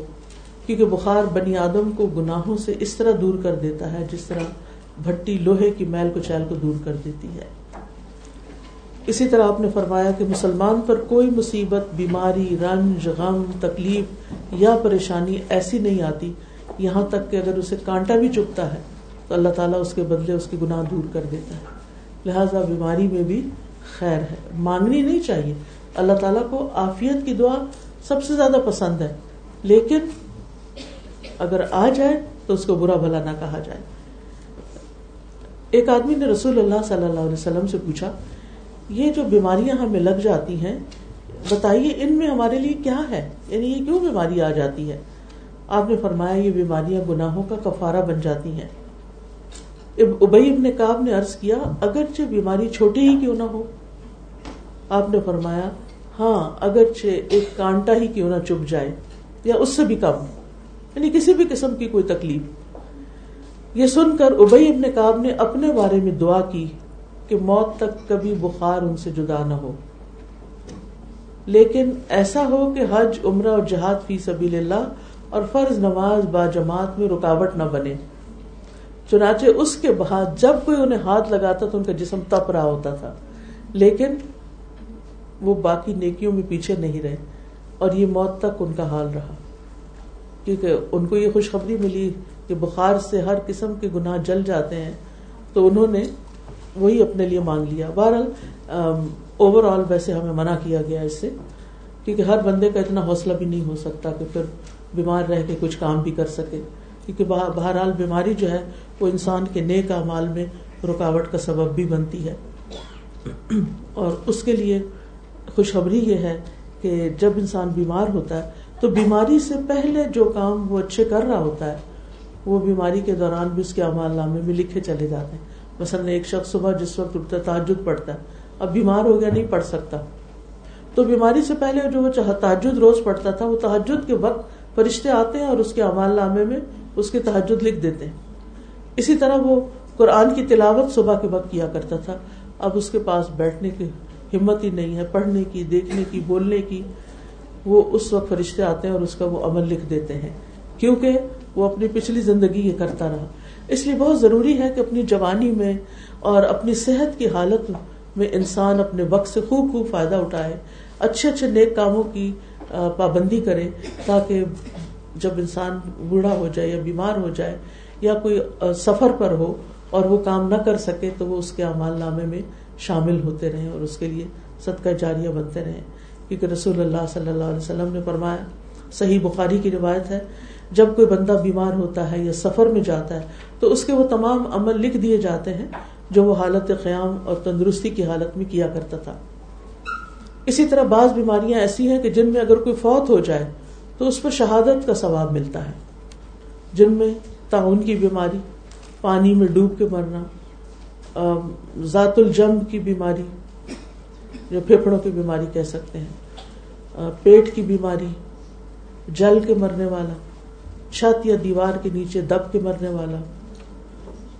کیونکہ بخار بنی آدم کو گناہوں سے اس طرح دور کر دیتا ہے جس طرح بھٹی لوہے کی میل کو چیل کو دور کر دیتی ہے۔ اسی طرح آپ نے فرمایا کہ مسلمان پر کوئی مصیبت، بیماری، رنج، غم، تکلیف یا پریشانی ایسی نہیں آتی، یہاں تک کہ اگر اسے کانٹا بھی چپتا ہے تو اللہ تعالیٰ اس کے بدلے اس کے گناہ دور کر دیتا ہے۔ لہذا بیماری میں بھی خیر ہے۔ مانگنی نہیں چاہیے۔ اللہ تعالیٰ کو آفیت کی دعا سب سے زیادہ پسند ہے۔ لیکن اگر آ جائے تو اس کو برا بھلا نہ کہا جائے۔ ایک آدمی نے رسول اللہ صلی اللہ علیہ وسلم سے پوچھا یہ جو بیماریاں ہمیں لگ جاتی ہیں، بتائیے ان میں ہمارے لیے کیا ہے؟ یعنی یہ کیوں بیماری آ جاتی ہے؟ آپ نے فرمایا یہ بیماریاں گناہوں کا کفارہ بن جاتی ہیں۔ ابئی ابن کاب نے عرض کیا، اگرچہ بیماری چھوٹی ہی کیوں نہ ہو؟ آپ نے فرمایا ہاں اگرچہ ایک کانٹا ہی کیوں نہ چپ جائے، یا اس سے بھی کم یعنی کسی بھی قسم کی کوئی تکلیف۔ یہ سن کر ابئی ابن کاب نے اپنے بارے میں دعا کی۔ کہ موت تک کبھی بخار ان سے جدا نہ ہو۔ لیکن ایسا ہو کہ حج، عمرہ اور جہاد فی سبیل اللہ اور فرض نماز با جماعت میں رکاوٹ نہ بنے۔ چنانچہ اس کے بعد جب کوئی انہیں ہاتھ لگاتا تو ان کا جسم تپ رہا ہوتا تھا۔ لیکن وہ باقی نیکیوں میں پیچھے نہیں رہے اور یہ موت تک ان کا حال رہا۔ کیونکہ ان کو یہ خوشخبری ملی کہ بخار سے ہر قسم کے گناہ جل جاتے ہیں۔ تو انہوں نے وہی اپنے لیے مانگ لیا۔ بہرحال اوور آل ویسے ہمیں منع کیا گیا اس سے، کیونکہ ہر بندے کا اتنا حوصلہ بھی نہیں ہو سکتا کہ پھر بیمار رہ کے کچھ کام بھی کر سکے۔ کیونکہ بہرحال بیماری جو ہے، وہ انسان کے نیک مال میں رکاوٹ کا سبب بھی بنتی ہے۔ اور اس کے لیے خوشخبری یہ ہے کہ جب انسان بیمار ہوتا ہے، تو بیماری سے پہلے جو کام وہ اچھے کر رہا ہوتا ہے، وہ بیماری کے دوران بھی اس کے امال نامے میں لکھے چلے جاتے ہیں۔ مثلاً ایک شخص صبح جس وقت اٹھتا ہے تعجد پڑتا ہے، اب بیمار ہو گیا، نہیں پڑھ سکتا۔ تو بیماری سے پہلے جو وہ تحجد روز پڑھتا تھا، وہ تحجد کے وقت فرشتے آتے ہیں اور اس کے امال نامے میں اس کے تحجد لکھ دیتے ہیں۔ اسی طرح وہ قرآن کی تلاوت صبح کے وقت کیا کرتا تھا۔ اب اس کے پاس بیٹھنے کی ہمت ہی نہیں ہے، پڑھنے کی، دیکھنے کی، بولنے کی۔ وہ اس وقت فرشتے آتے ہیں اور اس کا وہ عمل لکھ دیتے ہیں۔ کیونکہ وہ اپنی پچھلی زندگی یہ کرتا رہا۔ اس لیے بہت ضروری ہے کہ اپنی جوانی میں اور اپنی صحت کی حالت میں انسان اپنے وقت سے خوب خوب فائدہ اٹھائے، اچھے اچھے نیک کاموں کی پابندی کرے تاکہ جب انسان بوڑھا ہو جائے یا بیمار ہو جائے یا کوئی سفر پر ہو اور وہ کام نہ کر سکے تو وہ اس کے امال نامے میں شامل ہوتے رہے اور اس کے لیے صدقہ جاریہ بنتے رہے کیونکہ رسول اللہ صلی اللہ علیہ وسلم نے فرمایا، صحیح بخاری کی روایت ہے جب کوئی بندہ بیمار ہوتا ہے یا سفر میں جاتا ہے، تو اس کے وہ تمام عمل لکھ دیے جاتے ہیں جو وہ حالت قیام اور تندرستی کی حالت میں کیا کرتا تھا۔ اسی طرح بعض بیماریاں ایسی ہیں کہ جن میں اگر کوئی فوت ہو جائے تو اس پر شہادت کا ثواب ملتا ہے۔ جن میں تعاون کی بیماری، پانی میں ڈوب کے مرنا ذات الجم کی بیماری جو پھیپڑوں کی بیماری کہہ سکتے ہیں۔ پیٹ کی بیماری، جل کے مرنے والا چھت یا دیوار کے نیچے دب کے مرنے والا۔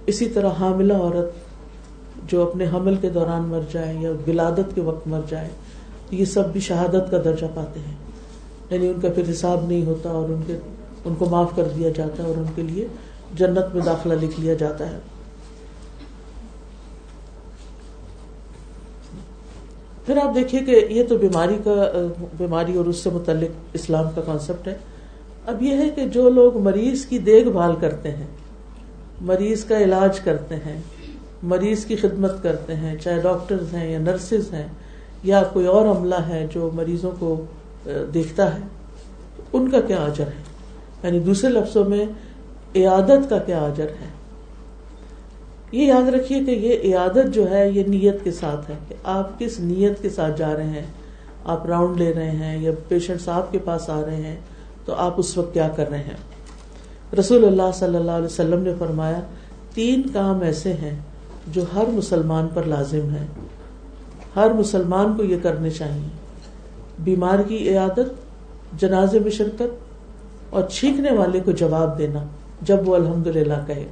اسی طرح حاملہ عورت جو اپنے حمل کے دوران مر جائے یا ولادت کے وقت مر جائے یہ سب بھی شہادت کا درجہ پاتے ہیں۔ یعنی ان کا پھر حساب نہیں ہوتا اور ان کے ان کو معاف کر دیا جاتا ہے اور ان کے لیے جنت میں داخلہ لکھ لیا جاتا ہے۔ پھر آپ دیکھیے کہ یہ تو بیماری کا بیماری اور اس سے متعلق اسلام کا کانسیپٹ ہے۔ اب یہ ہے کہ جو لوگ مریض کی دیکھ بھال کرتے ہیں، مریض کا علاج کرتے ہیں، مریض کی خدمت کرتے ہیں، چاہے ڈاکٹر ہیں یا نرسز ہیں یا کوئی اور عملہ ہے جو مریضوں کو دیکھتا ہے، ان کا کیا اجر ہے؟ یعنی دوسرے لفظوں میں، عیادت کا کیا اجر ہے؟ یہ یاد رکھیے کہ یہ عیادت جو ہے، یہ نیت کے ساتھ ہے کہ آپ کس نیت کے ساتھ جا رہے ہیں؟ آپ راؤنڈ لے رہے ہیں یا پیشنٹ آپ کے پاس آ رہے ہیں تو آپ اس وقت کیا کر رہے ہیں؟ رسول اللہ صلی اللہ علیہ وسلم نے فرمایا، تین کام ایسے ہیں جو ہر مسلمان پر لازم ہے ہر مسلمان کو یہ کرنے چاہیے۔ بیمار کی عیادت، جنازے میں شرکت اور چھینکنے والے کو جواب دینا، جب وہ الحمد للہ کہے۔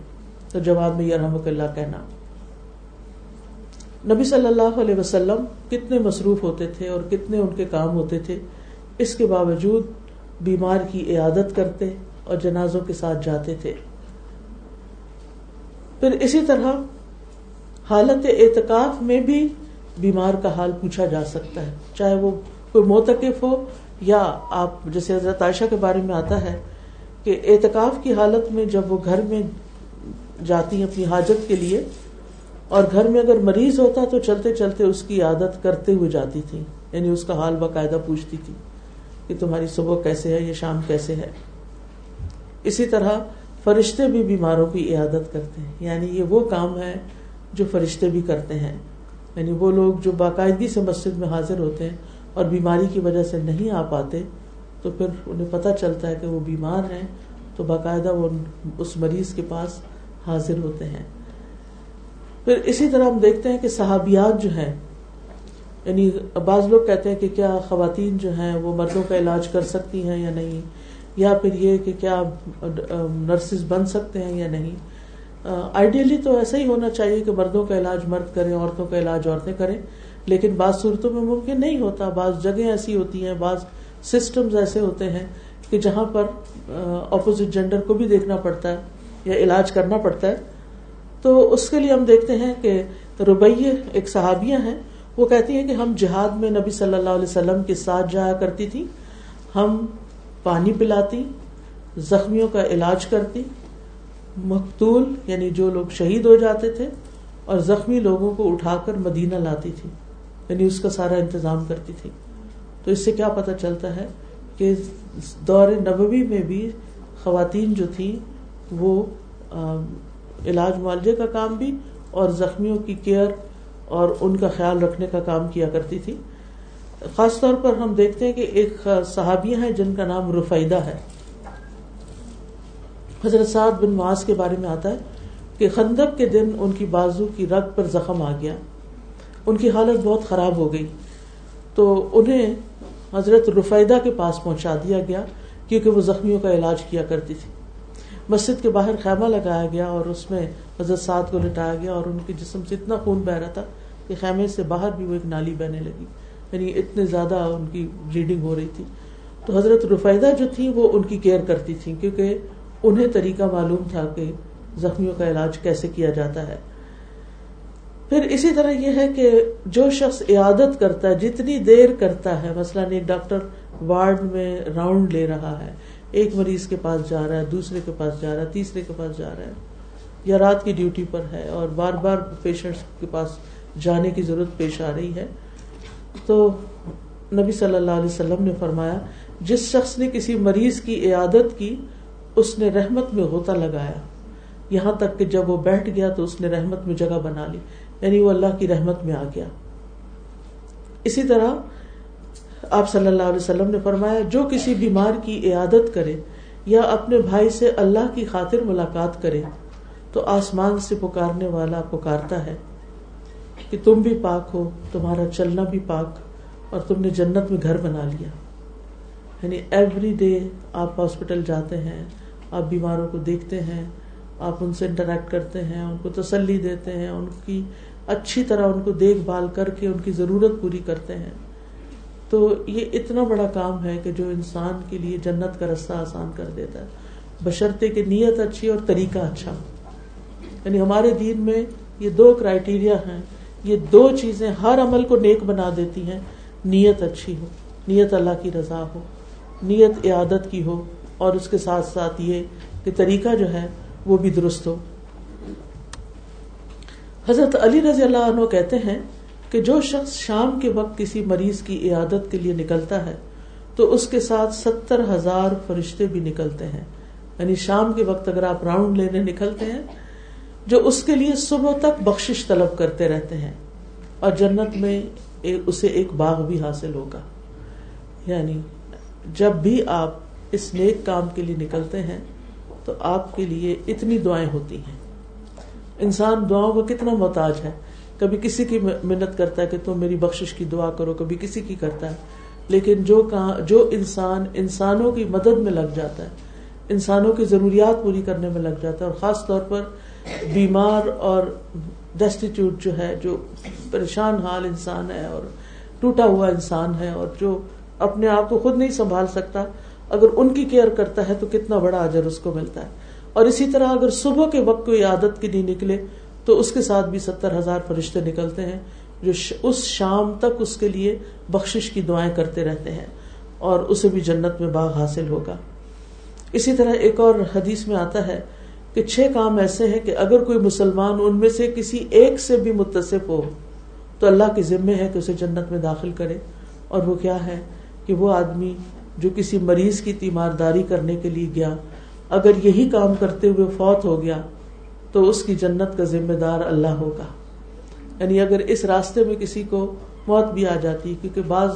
تو جواب میں یہ اللہ کہنا۔ نبی صلی اللہ علیہ وسلم کتنے مصروف ہوتے تھے اور کتنے ان کے کام ہوتے تھے۔ اس کے باوجود بیمار کی عیادت کرتے اور جنازوں کے ساتھ جاتے تھے۔ پھر اسی طرح حالت اعتکاف میں بھی بیمار کا حال پوچھا جا سکتا ہے۔ چاہے وہ کوئی موتقف ہو یا آپ، جیسے حضرت عائشہ کے بارے میں آتا ہے کہ اعتکاف کی حالت میں جب وہ گھر میں جاتی ہیں اپنی حاجت کے لیے اور گھر میں اگر مریض ہوتا تو چلتے چلتے اس کی عادت کرتے ہوئے جاتی تھی یعنی اس کا حال باقاعدہ پوچھتی تھی کہ تمہاری صبح کیسے ہے یا شام کیسے ہے۔ اسی طرح فرشتے بھی بیماروں کی عیادت کرتے ہیں۔ یعنی یہ وہ کام ہے جو فرشتے بھی کرتے ہیں۔ یعنی وہ لوگ جو باقاعدگی سے مسجد میں حاضر ہوتے ہیں اور بیماری کی وجہ سے نہیں آ پاتے، تو پھر انہیں پتہ چلتا ہے کہ وہ بیمار ہیں، تو باقاعدہ وہ اس مریض کے پاس حاضر ہوتے ہیں۔ پھر اسی طرح ہم دیکھتے ہیں کہ صحابیات جو ہیں یعنی بعض لوگ کہتے ہیں کہ کیا خواتین جو ہیں وہ مردوں کا علاج کر سکتی ہیں یا نہیں؟ یا پھر یہ کہ کیا نرسز بن سکتے ہیں یا نہیں؟ آئیڈیلی تو ایسا ہی ہونا چاہیے کہ مردوں کا علاج مرد کریں، عورتوں کا علاج عورتیں کریں، لیکن بعض صورتوں میں ممکن نہیں ہوتا۔ بعض جگہیں ایسی ہوتی ہیں، بعض سسٹمز ایسے ہوتے ہیں کہ جہاں پر اپوزٹ جینڈر کو بھی دیکھنا پڑتا ہے یا علاج کرنا پڑتا ہے۔ تو اس کے لیے ہم دیکھتے ہیں کہ ربیہ ایک صحابیاں ہیں۔ وہ کہتی ہیں کہ ہم جہاد میں نبی صلی اللہ علیہ وسلم کے ساتھ جایا کرتی تھی ہم پانی پلاتی، زخمیوں کا علاج کرتی، مقتول یعنی جو لوگ شہید ہو جاتے تھے اور زخمی لوگوں کو اٹھا کر مدینہ لاتی تھی یعنی اس کا سارا انتظام کرتی تھی۔ تو اس سے کیا پتا چلتا ہے کہ دور نبوی میں بھی خواتین جو تھی وہ علاج معالجے کا کام بھی اور زخمیوں کی کیئر اور ان کا خیال رکھنے کا کام کیا کرتی تھی۔ خاص طور پر ہم دیکھتے ہیں کہ ایک صحابیہ ہیں جن کا نام رفیدہ ہے۔ حضرت سعد بن معاذ کے بارے میں آتا ہے کہ خندق کے دن ان کی بازو کی رگ پر زخم آ گیا۔ ان کی حالت بہت خراب ہو گئی۔ تو انہیں حضرت رفیدہ کے پاس پہنچا دیا گیا کیونکہ وہ زخمیوں کا علاج کیا کرتی تھی۔ مسجد کے باہر خیمہ لگایا گیا اور اس میں حضرت سعد کو لٹایا گیا اور ان کے جسم سے اتنا خون بہ رہا تھا کہ خیمے سے باہر بھی وہ ایک نالی بہنے لگی۔ یعنی اتنے زیادہ ان کی بلیڈنگ ہو رہی تھی۔ تو حضرت رفیدہ جو تھی وہ ان کی کیئر کرتی تھی کیونکہ انہیں طریقہ معلوم تھا کہ زخمیوں کا علاج کیسے کیا جاتا ہے۔ پھر اسی طرح یہ ہے کہ جو شخص عیادت کرتا ہے، جتنی دیر کرتا ہے، مثلاً ایک ڈاکٹر وارڈ میں راؤنڈ لے رہا ہے، ایک مریض کے پاس جا رہا ہے، دوسرے کے پاس جا رہا ہے، تیسرے کے پاس جا رہا ہے، یا رات کی ڈیوٹی پر ہے اور بار بار پیشنٹ کے پاس جانے کی ضرورت پیش آ رہی ہے۔ تو نبی صلی اللہ علیہ وسلم نے فرمایا، جس شخص نے کسی مریض کی عیادت کی، اس نے رحمت میں غوطہ لگایا۔ یہاں تک کہ جب وہ بیٹھ گیا تو اس نے رحمت میں جگہ بنا لی یعنی وہ اللہ کی رحمت میں آ گیا۔ اسی طرح آپ صلی اللہ علیہ وسلم نے فرمایا، جو کسی بیمار کی عیادت کرے یا اپنے بھائی سے اللہ کی خاطر ملاقات کرے، تو آسمان سے پکارنے والا پکارتا ہے۔ کہ تم بھی پاک ہو، تمہارا چلنا بھی پاک، اور تم نے جنت میں گھر بنا لیا۔ یعنی ایوری ڈے آپ ہاسپٹل جاتے ہیں، آپ بیماروں کو دیکھتے ہیں، آپ ان سے انٹریکٹ کرتے ہیں، ان کو تسلی دیتے ہیں، ان کی اچھی طرح ان کو دیکھ بھال کر کے ان کی ضرورت پوری کرتے ہیں۔ تو یہ اتنا بڑا کام ہے کہ جو انسان کے لیے جنت کا رستہ آسان کر دیتا ہے۔ بشرطے کی نیت اچھی اور طریقہ اچھا یعنی ہمارے دین میں یہ دو کرائٹیریا ہیں۔ یہ دو چیزیں ہر عمل کو نیک بنا دیتی ہیں، نیت اچھی ہو، نیت اللہ کی رضا ہو، نیت عیادت کی ہو، اور اس کے ساتھ ساتھ یہ کہ طریقہ جو ہے وہ بھی درست ہو۔ حضرت علی رضی اللہ عنہ کہتے ہیں کہ جو شخص شام کے وقت کسی مریض کی عیادت کے لیے نکلتا ہے، تو اس کے ساتھ ستر ہزار فرشتے بھی نکلتے ہیں۔ یعنی شام کے وقت اگر آپ راؤنڈ لینے نکلتے ہیں جو اس کے لیے صبح تک بخشش طلب کرتے رہتے ہیں اور جنت میں اسے ایک باغ بھی حاصل ہوگا۔ یعنی جب بھی آپ اس نیک کام کے لیے نکلتے ہیں تو آپ کے لیے اتنی دعائیں ہوتی ہیں۔ انسان دعاؤں کا کتنا محتاج ہے۔ کبھی کسی کی محنت کرتا ہے کہ تم میری بخش کی دعا کرو، کبھی کسی کی کرتا ہے۔ لیکن جو جو انسان انسانوں کی مدد میں لگ جاتا ہے، انسانوں کی ضروریات پوری کرنے میں لگ جاتا ہے اور خاص طور پر بیمار اور ڈیسٹیٹیوٹ جو ہے، جو پریشان حال انسان ہے اور ٹوٹا ہوا انسان ہے اور جو اپنے آپ کو خود نہیں سنبھال سکتا، اگر ان کی کیئر کرتا ہے تو کتنا بڑا اجر اس کو ملتا ہے۔ اور اسی طرح اگر صبح کے وقت کوئی عادت کی نہیں نکلے، تو اس کے ساتھ بھی ستر ہزار فرشتے نکلتے ہیں، جو اس شام تک اس کے لیے بخشش کی دعائیں کرتے رہتے ہیں اور اسے بھی جنت میں باغ حاصل ہوگا۔ اسی طرح ایک اور حدیث میں آتا ہے کہ چھ کام ایسے ہیں کہ اگر کوئی مسلمان ان میں سے کسی ایک سے بھی متصف ہو، تو اللہ کے ذمے ہے کہ اسے جنت میں داخل کرے۔ اور وہ کیا ہے کہ وہ آدمی جو کسی مریض کی تیمارداری کرنے کے لیے گیا، اگر یہی کام کرتے ہوئے فوت ہو گیا، تو اس کی جنت کا ذمہ دار اللہ ہوگا۔ یعنی اگر اس راستے میں کسی کو موت بھی آ جاتی، کیونکہ بعض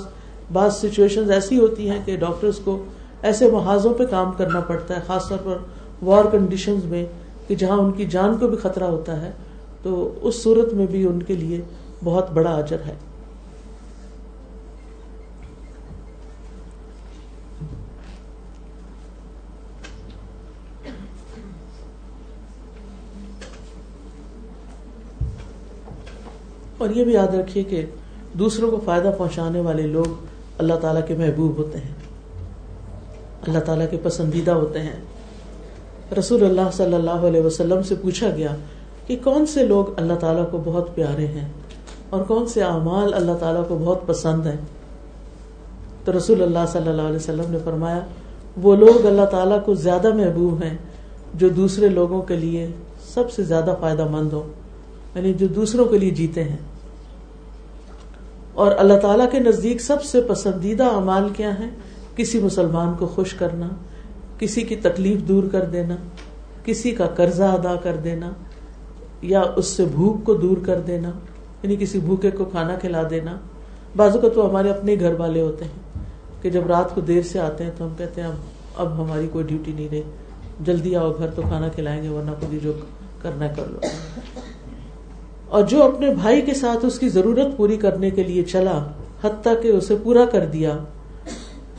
بعض سچویشن ایسی ہوتی ہیں کہ ڈاکٹرس کو ایسے محاذوں پہ کام کرنا پڑتا ہے، خاص طور پر وار کنڈیشنز میں کہ جہاں ان کی جان کو بھی خطرہ ہوتا ہے، تو اس صورت میں بھی ان کے لیے بہت بڑا اجر ہے۔ اور یہ بھی یاد رکھیے کہ دوسروں کو فائدہ پہنچانے والے لوگ اللہ تعالیٰ کے محبوب ہوتے ہیں۔ اللہ تعالیٰ کے پسندیدہ ہوتے ہیں۔ رسول اللہ صلی اللہ علیہ وسلم سے پوچھا گیا کہ کون سے لوگ اللہ تعالیٰ کو بہت پیارے ہیں اور کون سے اعمال اللہ تعالیٰ کو بہت پسند ہیں؟ تو رسول اللہ صلی اللہ علیہ وسلم نے فرمایا، وہ لوگ اللہ تعالیٰ کو زیادہ محبوب ہیں جو دوسرے لوگوں کے لیے سب سے زیادہ فائدہ مند ہو یعنی جو دوسروں کے لیے جیتے ہیں۔ اور اللہ تعالیٰ کے نزدیک سب سے پسندیدہ اعمال کیا ہے کسی مسلمان کو خوش کرنا کسی کی تکلیف دور کر دینا، کسی کا قرضہ ادا کر دینا، یا اس سے بھوک کو دور کر دینا یعنی کسی بھوکے کو کھانا کھلا دینا۔ بازو کا تو ہمارے اپنے گھر والے ہوتے ہیں کہ جب رات کو دیر سے آتے ہیں تو ہم کہتے ہیں، اب اب ہماری کوئی ڈیوٹی نہیں رہی۔ جلدی آؤ، گھر تو کھانا کھلائیں گے، ورنہ خود ہی جو کرنا کر لو۔ اور جو اپنے بھائی کے ساتھ اس کی ضرورت پوری کرنے کے لیے چلا، حتیٰ کہ اسے پورا کر دیا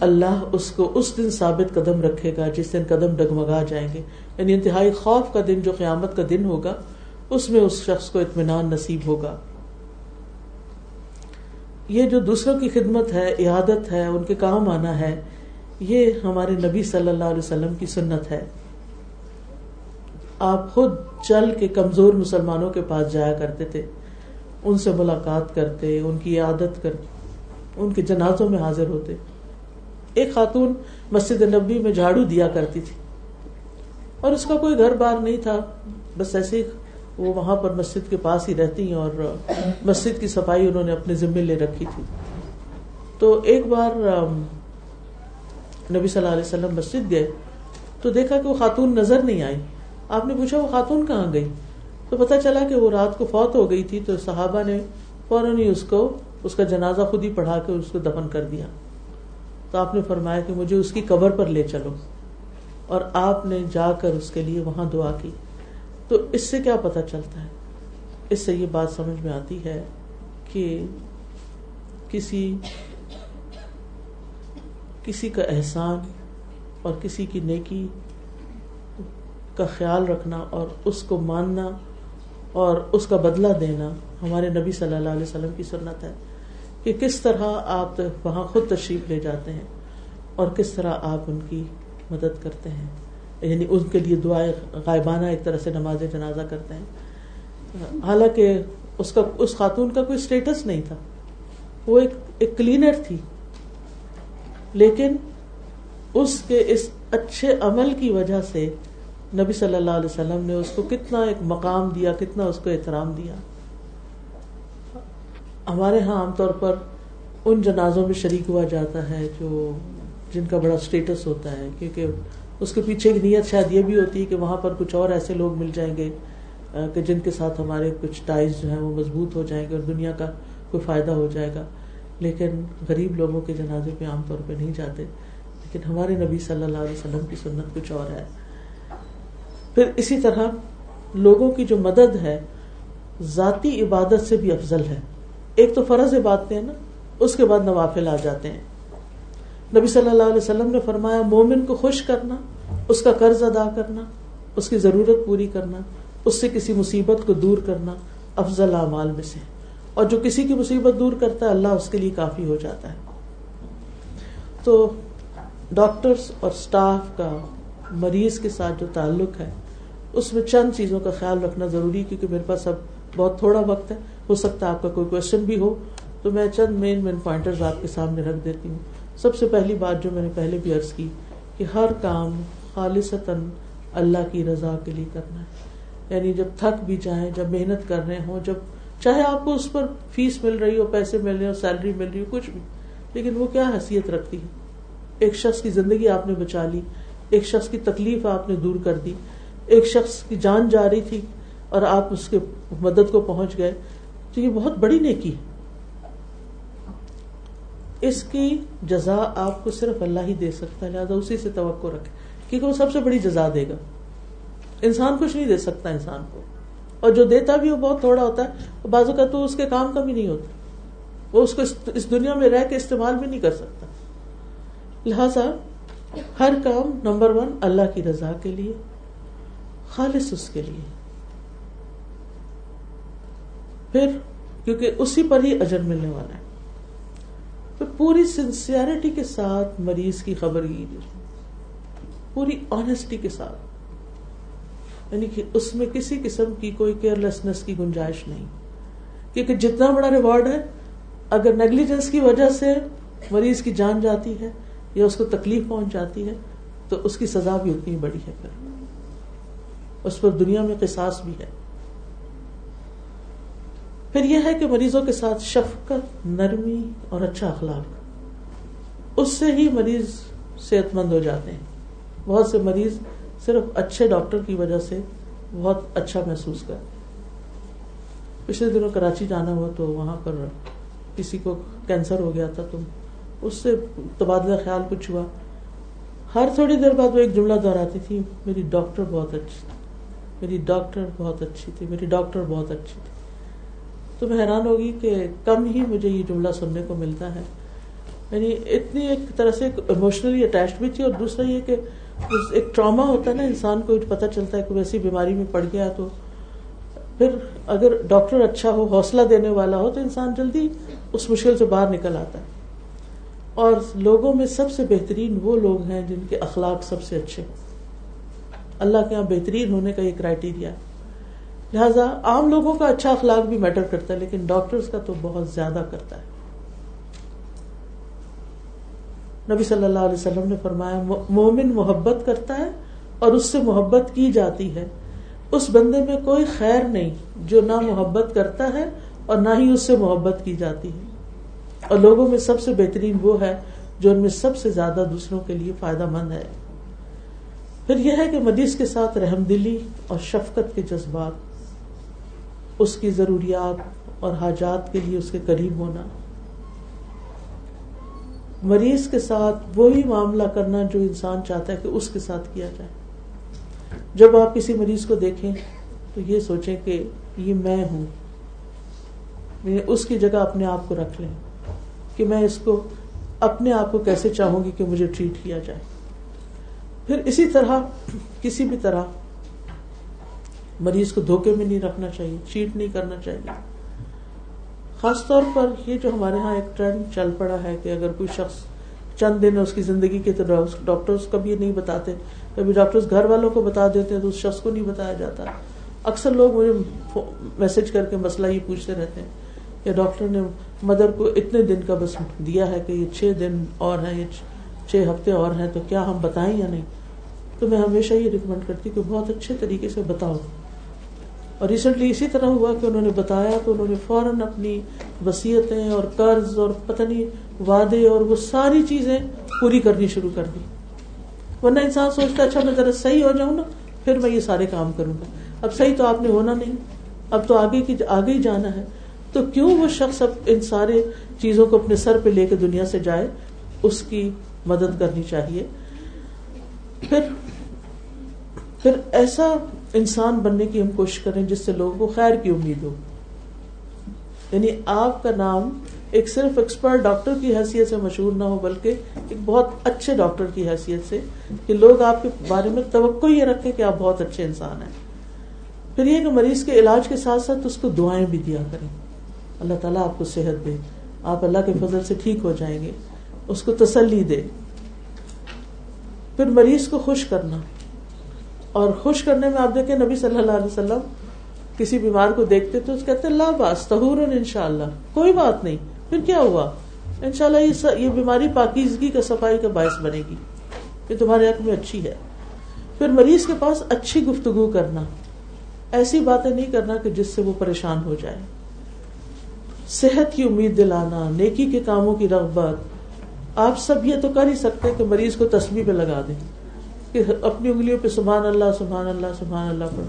اللہ اس کو اس دن ثابت قدم رکھے گا جس دن قدم ڈگمگا جائیں گے یعنی انتہائی خوف کا دن جو قیامت کا دن ہوگا، اس میں اس شخص کو اطمینان نصیب ہوگا۔ یہ جو دوسروں کی خدمت ہے، عیادت ہے، ان کے کام آنا ہے، یہ ہمارے نبی صلی اللہ علیہ وسلم کی سنت ہے۔ آپ خود چل کے کمزور مسلمانوں کے پاس جایا کرتے تھے، ان سے ملاقات کرتے، ان کی عادت کرتے، ان کے جنازوں میں حاضر ہوتے۔ ایک خاتون مسجد نبی میں جھاڑو دیا کرتی تھی۔ اور اس کا کوئی گھر بار نہیں تھا، بس ایسے وہ وہاں پر مسجد کے پاس ہی رہتی ہیں اور مسجد کی صفائی انہوں نے اپنے ذمے لے رکھی تھی۔ تو ایک بار نبی صلی اللہ علیہ وسلم مسجد گئے تو دیکھا کہ وہ خاتون نظر نہیں آئی۔ آپ نے پوچھا، وہ خاتون کہاں گئی؟ تو پتا چلا کہ وہ رات کو فوت ہو گئی تھی تو صحابہ نے فوراً ہی اس کو، اس کا جنازہ خود ہی پڑھا کے اس کو دفن کر دیا۔ تو آپ نے فرمایا کہ مجھے اس کی قبر پر لے چلو۔ اور آپ نے جا کر اس کے لیے وہاں دعا کی۔ تو اس سے کیا پتا چلتا ہے؟ اس سے یہ بات سمجھ میں آتی ہے کہ کسی کسی کا احسان اور کسی کی نیکی کا خیال رکھنا اور اس کو ماننا اور اس کا بدلہ دینا ہمارے نبی صلی اللہ علیہ وسلم کی سنت ہے۔ کہ کس طرح آپ وہاں خود تشریف لے جاتے ہیں اور کس طرح آپ ان کی مدد کرتے ہیں۔ یعنی ان کے لیے دعائیں غائبانہ ایک طرح سے نماز جنازہ کرتے ہیں۔ حالانکہ اس کا، اس خاتون کا کوئی اسٹیٹس نہیں تھا۔ وہ ایک ایک کلینر تھی۔ لیکن اس کے، اس اچھے عمل کی وجہ سے نبی صلی اللہ علیہ وسلم نے اس کو کتنا ایک مقام دیا، کتنا اس کو احترام دیا۔ ہمارے ہاں عام طور پر ان جنازوں میں شریک ہوا جاتا ہے جو جن کا بڑا اسٹیٹس ہوتا ہے، کیونکہ اس کے پیچھے کی نیت شاید یہ بھی ہوتی ہے کہ وہاں پر کچھ اور ایسے لوگ مل جائیں گے کہ جن کے ساتھ ہمارے کچھ ٹائز جو ہیں وہ مضبوط ہو جائیں گے اور دنیا کا کوئی فائدہ ہو جائے گا۔ لیکن غریب لوگوں کے جنازے پہ عام طور پہ نہیں جاتے۔ لیکن ہمارے نبی صلی اللہ علیہ وسلم کی سنت کچھ اور ہے۔ پھر اسی طرح لوگوں کی جو مدد ہے، ذاتی عبادت سے بھی افضل ہے۔ ایک تو فرض عبادتیں نا، اس کے بعد نوافل آ جاتے ہیں۔ نبی صلی اللہ علیہ وسلم نے فرمایا، مومن کو خوش کرنا، اس کا قرض ادا کرنا، اس کی ضرورت پوری کرنا، اس سے کسی مصیبت کو دور کرنا افضل اعمال میں سے۔ اور جو کسی کی مصیبت دور کرتا ہے، اللہ اس کے لیے کافی ہو جاتا ہے۔ تو ڈاکٹرس اور اسٹاف کا مریض کے ساتھ جو تعلق ہے، اس میں چند چیزوں کا خیال رکھنا ضروری، کیونکہ میرے پاس اب بہت تھوڑا وقت ہے۔ ہو سکتا ہے آپ کا کوئی کوشچن بھی ہو، تو میں چند مین مین پوائنٹرز آپ کے سامنے رکھ دیتی ہوں۔ سب سے پہلی بات جو میں نے پہلے بھی عرض کی، کہ ہر کام خالصتاً اللہ کی رضا کے لیے کرنا ہے۔ یعنی جب تھک بھی جائیں، جب محنت کر رہے ہوں، جب چاہے آپ کو اس پر فیس مل رہی ہو، پیسے مل رہے ہو سیلری مل رہی ہو، کچھ بھی۔ لیکن وہ کیا حیثیت رکھتی ہے؟ ایک شخص کی زندگی آپ نے بچا لی، ایک شخص کی تکلیف آپ نے دور کر دی، ایک شخص کی جان جا رہی تھی اور آپ اس کے مدد کو پہنچ گئے۔ تو یہ بہت بڑی نیکی اس کی جزا آپ کو صرف اللہ ہی دے سکتا ہے، لہٰذا اسی سے توقع رکھے کیونکہ وہ سب سے بڑی جزا دے گا۔ انسان کچھ نہیں دے سکتا انسان کو۔ اور جو دیتا بھی وہ بہت تھوڑا ہوتا ہے۔ بازو کا تو اس کے کام کا بھی نہیں ہوتا۔ وہ اس کو اس دنیا میں رہ کے استعمال بھی نہیں کر سکتا۔ لہذا ہر کام نمبر ون اللہ کی رضا کے لیے، خالص اس کے لیے۔ پھر کیونکہ اسی پر ہی اجر ملنے والا ہے۔ پھر پوری سنسیئرٹی کے ساتھ مریض کی خبر کی پوری آنےسٹی کے ساتھ۔ یعنی کہ اس میں کسی قسم کی کوئی کیئر لیسنس کی گنجائش نہیں۔ کیونکہ جتنا بڑا ریوارڈ ہے، اگر نیگلیجنس کی وجہ سے مریض کی جان جاتی ہے یا اس کو تکلیف پہنچ جاتی ہے، تو اس کی سزا بھی اتنی بڑی ہے۔ پھر اس پر دنیا میں قصاص بھی ہے۔ پھر یہ ہے کہ مریضوں کے ساتھ شفقت، نرمی اور اچھا اخلاق۔ اس سے ہی مریض صحت مند ہو جاتے ہیں۔ بہت سے مریض صرف اچھے ڈاکٹر کی وجہ سے بہت اچھا محسوس کرتے پچھلے دنوں کراچی جانا ہوا تو وہاں پر کسی کو کینسر ہو گیا تھا تو اس سے تبادلہ خیال کچھ ہوا۔ ہر تھوڑی دیر بعد وہ ایک جملہ دہراتی تھی، میری ڈاکٹر بہت اچھی تھی۔ میری ڈاکٹر بہت اچھی تھی، میری ڈاکٹر بہت اچھی تھی۔ تو میں حیران ہوگی کہ کم ہی مجھے یہ جملہ سننے کو ملتا ہے۔ یعنی اتنی ایک طرح سے اموشنلی اٹیچ بھی تھی اور دوسرا یہ کہ ایک ٹراما ہوتا ہے نا، انسان کو پتہ چلتا ہے کہ ویسی بیماری میں پڑ گیا تو۔ پھر اگر ڈاکٹر اچھا ہو، حوصلہ دینے والا ہو، تو انسان جلدی اس مشکل سے باہر نکل آتا ہے۔ اور لوگوں میں سب سے بہترین وہ لوگ ہیں جن کے اخلاق سب سے اچھے۔ اللہ کے یہاں بہترین ہونے کا یہ کرائٹیریا لہٰذا عام لوگوں کا اچھا اخلاق بھی میٹر کرتا ہے، لیکن ڈاکٹرز کا تو بہت زیادہ کرتا ہے۔ نبی صلی اللہ علیہ وسلم نے فرمایا مومن محبت کرتا ہے اور اس سے محبت کی جاتی ہے۔ اس بندے میں کوئی خیر نہیں جو نہ محبت کرتا ہے اور نہ ہی اس سے محبت کی جاتی ہے۔ اور لوگوں میں سب سے بہترین وہ ہے جو ان میں سب سے زیادہ دوسروں کے لیے فائدہ مند ہے۔ پھر یہ ہے کہ مریض کے ساتھ رحم دلی اور شفقت کے جذبات۔ اس کی ضروریات اور حاجات کے لیے اس کے قریب ہونا۔ مریض کے ساتھ وہی معاملہ کرنا جو انسان چاہتا ہے کہ اس کے ساتھ کیا جائے۔ جب آپ کسی مریض کو دیکھیں تو یہ سوچیں کہ یہ میں ہوں۔ یعنی اس کی جگہ اپنے آپ کو رکھ لیں کہ میں اس کو اپنے آپ کو کیسے چاہوں گی کہ مجھے ٹریٹ کیا جائے۔ پھر اسی طرح کسی بھی طرح مریض کو دھوکے میں نہیں رکھنا چاہیے چیٹ نہیں کرنا چاہیے۔ خاص طور پر یہ جو ہمارے ہاں ایک ٹرینڈ چل پڑا ہے کہ اگر کوئی شخص چند دن اس کی زندگی کے تو ڈاکٹرز کبھی نہیں بتاتے، کبھی ڈاکٹرز گھر والوں کو بتا دیتے ہیں تو اس شخص کو نہیں بتایا جاتا۔ اکثر لوگ مجھے میسج کر کے مسئلہ یہ پوچھتے رہتے ہیں کہ ڈاکٹر نے مدر کو اتنے دن کا بس دیا ہے کہ یہ چھ دن اور ہیں، یہ چھ ہفتے اور ہیں، تو کیا ہم بتائیں یا نہیں؟ تو میں ہمیشہ یہ ریکمینڈ کرتی کہ بہت اچھے طریقے سے بتاؤ۔ اور ریسنٹلی اسی طرح ہوا کہ انہوں نے بتایا تو انہوں نے فوراً اپنی وسیعتیں اور قرض اور پتہ نہیں وعدے اور وہ ساری چیزیں پوری کرنی شروع کر دی۔ ورنہ انسان سوچتا اچھا میں ذرا صحیح ہو جاؤں نا، پھر میں یہ سارے کام کروں گا۔ اب صحیح تو آپ نے ہونا نہیں۔ اب تو آگے کی، آگے ہی جانا ہے۔ تو کیوں وہ شخص اب ان سارے چیزوں کو اپنے سر پہ لے کے دنیا سے جائے؟ اس کی مدد کرنی چاہیے۔ پھر پھر ایسا انسان بننے کی ہم کوشش کریں جس سے لوگوں کو خیر کی امید ہو۔ یعنی آپ کا نام ایک صرف ایکسپرٹ ڈاکٹر کی حیثیت سے مشہور نہ ہو، بلکہ ایک بہت اچھے ڈاکٹر کی حیثیت سے کہ لوگ آپ کے بارے میں توقع یہ رکھے کہ آپ بہت اچھے انسان ہیں۔ پھر یہ کہ مریض کے علاج کے ساتھ ساتھ اس کو دعائیں بھی دیا کریں۔ اللہ تعالیٰ آپ کو صحت دے۔ آپ اللہ کے فضل سے ٹھیک ہو جائیں گے۔ اس کو تسلی دے۔ پھر مریض کو خوش کرنا۔ اور خوش کرنے میں آپ دیکھیں نبی صلی اللہ علیہ وسلم کسی بیمار کو دیکھتے تو کہتے اللہ باس تہور ان شاء اللہ کوئی بات نہیں، پھر کیا ہوا؟ ان شاء اللہ یہ بیماری پاکیزگی کا صفائی کا باعث بنے گی، یہ تمہارے حق میں اچھی ہے۔ پھر مریض کے پاس اچھی گفتگو کرنا، ایسی باتیں نہیں کرنا کہ جس سے وہ پریشان ہو جائے۔ صحت کی امید دلانا، نیکی کے کاموں کی رغبت، آپ سب یہ تو کر ہی سکتے کہ مریض کو تسبیح پہ لگا دیں۔ کہ اپنی انگلیوں پہ سبحان اللہ سبحان اللہ سبحان اللہ پڑھ۔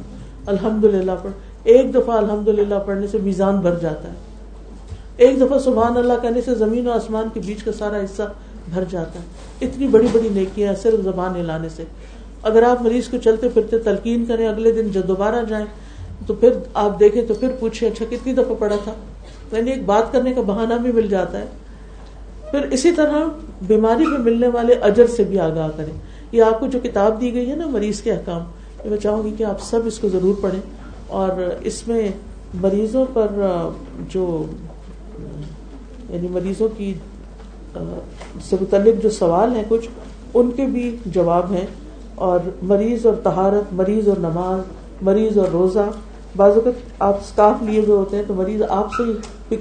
الحمد للہ پڑھ۔ ایک دفعہ الحمد للہ پڑھنے سے میزان بھر جاتا ہے۔ ایک دفعہ سبحان اللہ کہنے سے زمین و آسمان کے بیچ کا سارا حصہ بھر جاتا ہے۔ اتنی بڑی بڑی نیکیاں صرف زبان ہلانے سے۔ اگر آپ مریض کو چلتے پھرتے تلقین کریں، اگلے دن جب دوبارہ جائیں، تو پھر آپ دیکھیں تو پھر پوچھیں اچھا کتنی دفعہ پڑا تھا؟ یعنی ایک بات کرنے کا بہانہ بھی مل جاتا ہے۔ پھر اسی طرح بیماری میں ملنے والے اجر سے بھی آگاہ کریں۔ یہ آپ کو جو کتاب دی گئی ہے نا مریض کے احکام میں چاہوں گی کہ آپ سب اس کو ضرور پڑھیں۔ اور اس میں مریضوں پر جو یعنی مریضوں کی سے متعلق جو سوال ہیں کچھ، ان کے بھی جواب ہیں۔ اور مریض اور تہارت مریض اور نماز، مریض اور روزہ، بعض اوقات آپ اسکاف لیے ہوئے ہوتے ہیں تو مریض آپ سے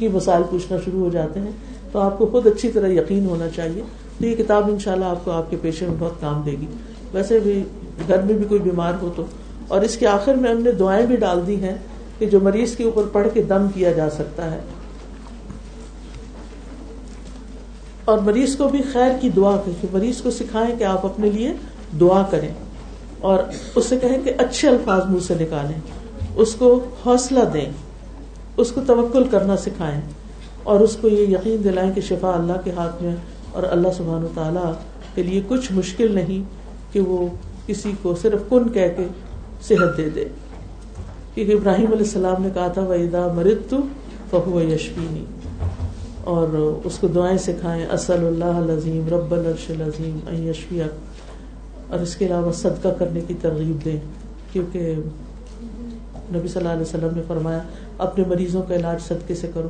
ہی مسائل پوچھنا شروع ہو جاتے ہیں۔ تو آپ کو خود اچھی طرح یقین ہونا چاہیے۔ تو یہ کتاب ان شاء اللہ آپ کو آپ کے پیشے میں بہت کام دے گی۔ ویسے بھی گھر میں بھی کوئی بیمار ہو تو۔ اور اس کے آخر میں ہم نے دعائیں بھی ڈال دی ہیں کہ جو مریض کے اوپر پڑھ کے دم کیا جا سکتا ہے۔ اور مریض کو بھی خیر کی دعا کہ مریض کو سکھائیں کہ آپ اپنے لیے دعا کریں۔ اور اس سے کہیں کہ اچھے الفاظ منہ سے نکالیں۔ اس کو حوصلہ دیں۔ اس کو توکل کرنا سکھائیں۔ اور اس کو یہ یقین دلائیں کہ شفا اللہ کے ہاتھ میں اور اللہ سبحان و تعالیٰ کے لیے کچھ مشکل نہیں کہ وہ کسی کو صرف کن کہہ کے صحت دے دے۔ کیونکہ ابراہیم علیہ السلام نے کہا تھا ویدا مرد تو فہو یشفینی اور اس کو دعائیں سکھائیں اصل اللہ العظیم رب الرش العظیم یشفیہ اور اس کے علاوہ صدقہ کرنے کی ترغیب دیں۔ کیونکہ نبی صلی اللہ علیہ وسلم نے فرمایا، اپنے مریضوں کا علاج صدقے سے کرو۔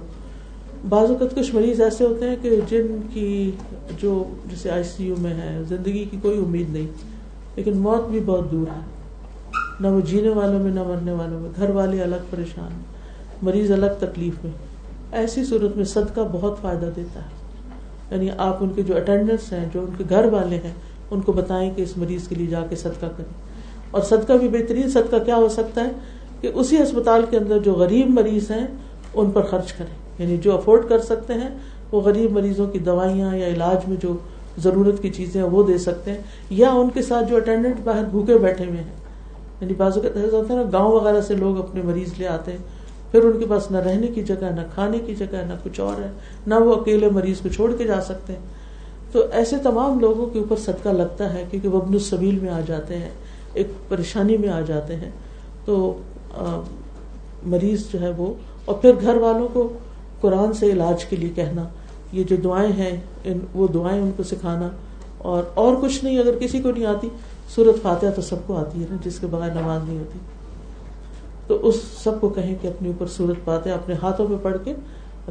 بعض اوقات کچھ مریض ایسے ہوتے ہیں کہ جن کی جو جیسے آئی سی یو میں ہے، زندگی کی کوئی امید نہیں، لیکن موت بھی بہت دور ہے۔ نہ وہ جینے والوں میں، نہ مرنے والوں میں۔ گھر والے الگ پریشان مریض الگ تکلیف میں۔ ایسی صورت میں صدقہ بہت فائدہ دیتا ہے۔ یعنی آپ ان کے جو اٹینڈنٹس ہیں، جو ان کے گھر والے ہیں، ان کو بتائیں کہ اس مریض کے لیے جا کے صدقہ کریں۔ اور صدقہ بھی بہترین صدقہ کیا ہو سکتا ہے کہ اسی اسپتال کے اندر جو غریب مریض ہیں، ان پر خرچ کریں۔ یعنی جو افورڈ کر سکتے ہیں، وہ غریب مریضوں کی دوائیاں یا علاج میں جو ضرورت کی چیزیں ہیں، وہ دے سکتے ہیں، یا ان کے ساتھ جو اٹینڈنٹ باہر بھوکے بیٹھے ہوئے ہیں۔ یعنی بازو کا ایسا ہوتا ہے نا، گاؤں وغیرہ سے لوگ اپنے مریض لے آتے ہیں، پھر ان کے پاس نہ رہنے کی جگہ، نہ کھانے کی جگہ، نہ کچھ اور ہے، نہ وہ اکیلے مریض کو چھوڑ کے جا سکتے ہیں۔ تو ایسے تمام لوگوں کے اوپر صدقہ لگتا ہے، کیونکہ وہ ابن السبیل میں آ جاتے ہیں، ایک پریشانی میں آ جاتے ہیں۔ تو مریض جو ہے وہ، اور پھر گھر والوں کو قرآن سے علاج کے لیے کہنا، یہ جو دعائیں ہیں، ان وہ دعائیں ان کو سکھانا، اور اور کچھ نہیں، اگر کسی کو نہیں آتی، سورت فاتحہ تو سب کو آتی ہے نا، جس کے بغیر نماز نہیں ہوتی۔ تو اس سب کو کہیں کہ اپنے اوپر سورت فاتحہ اپنے ہاتھوں پہ پڑھ کے،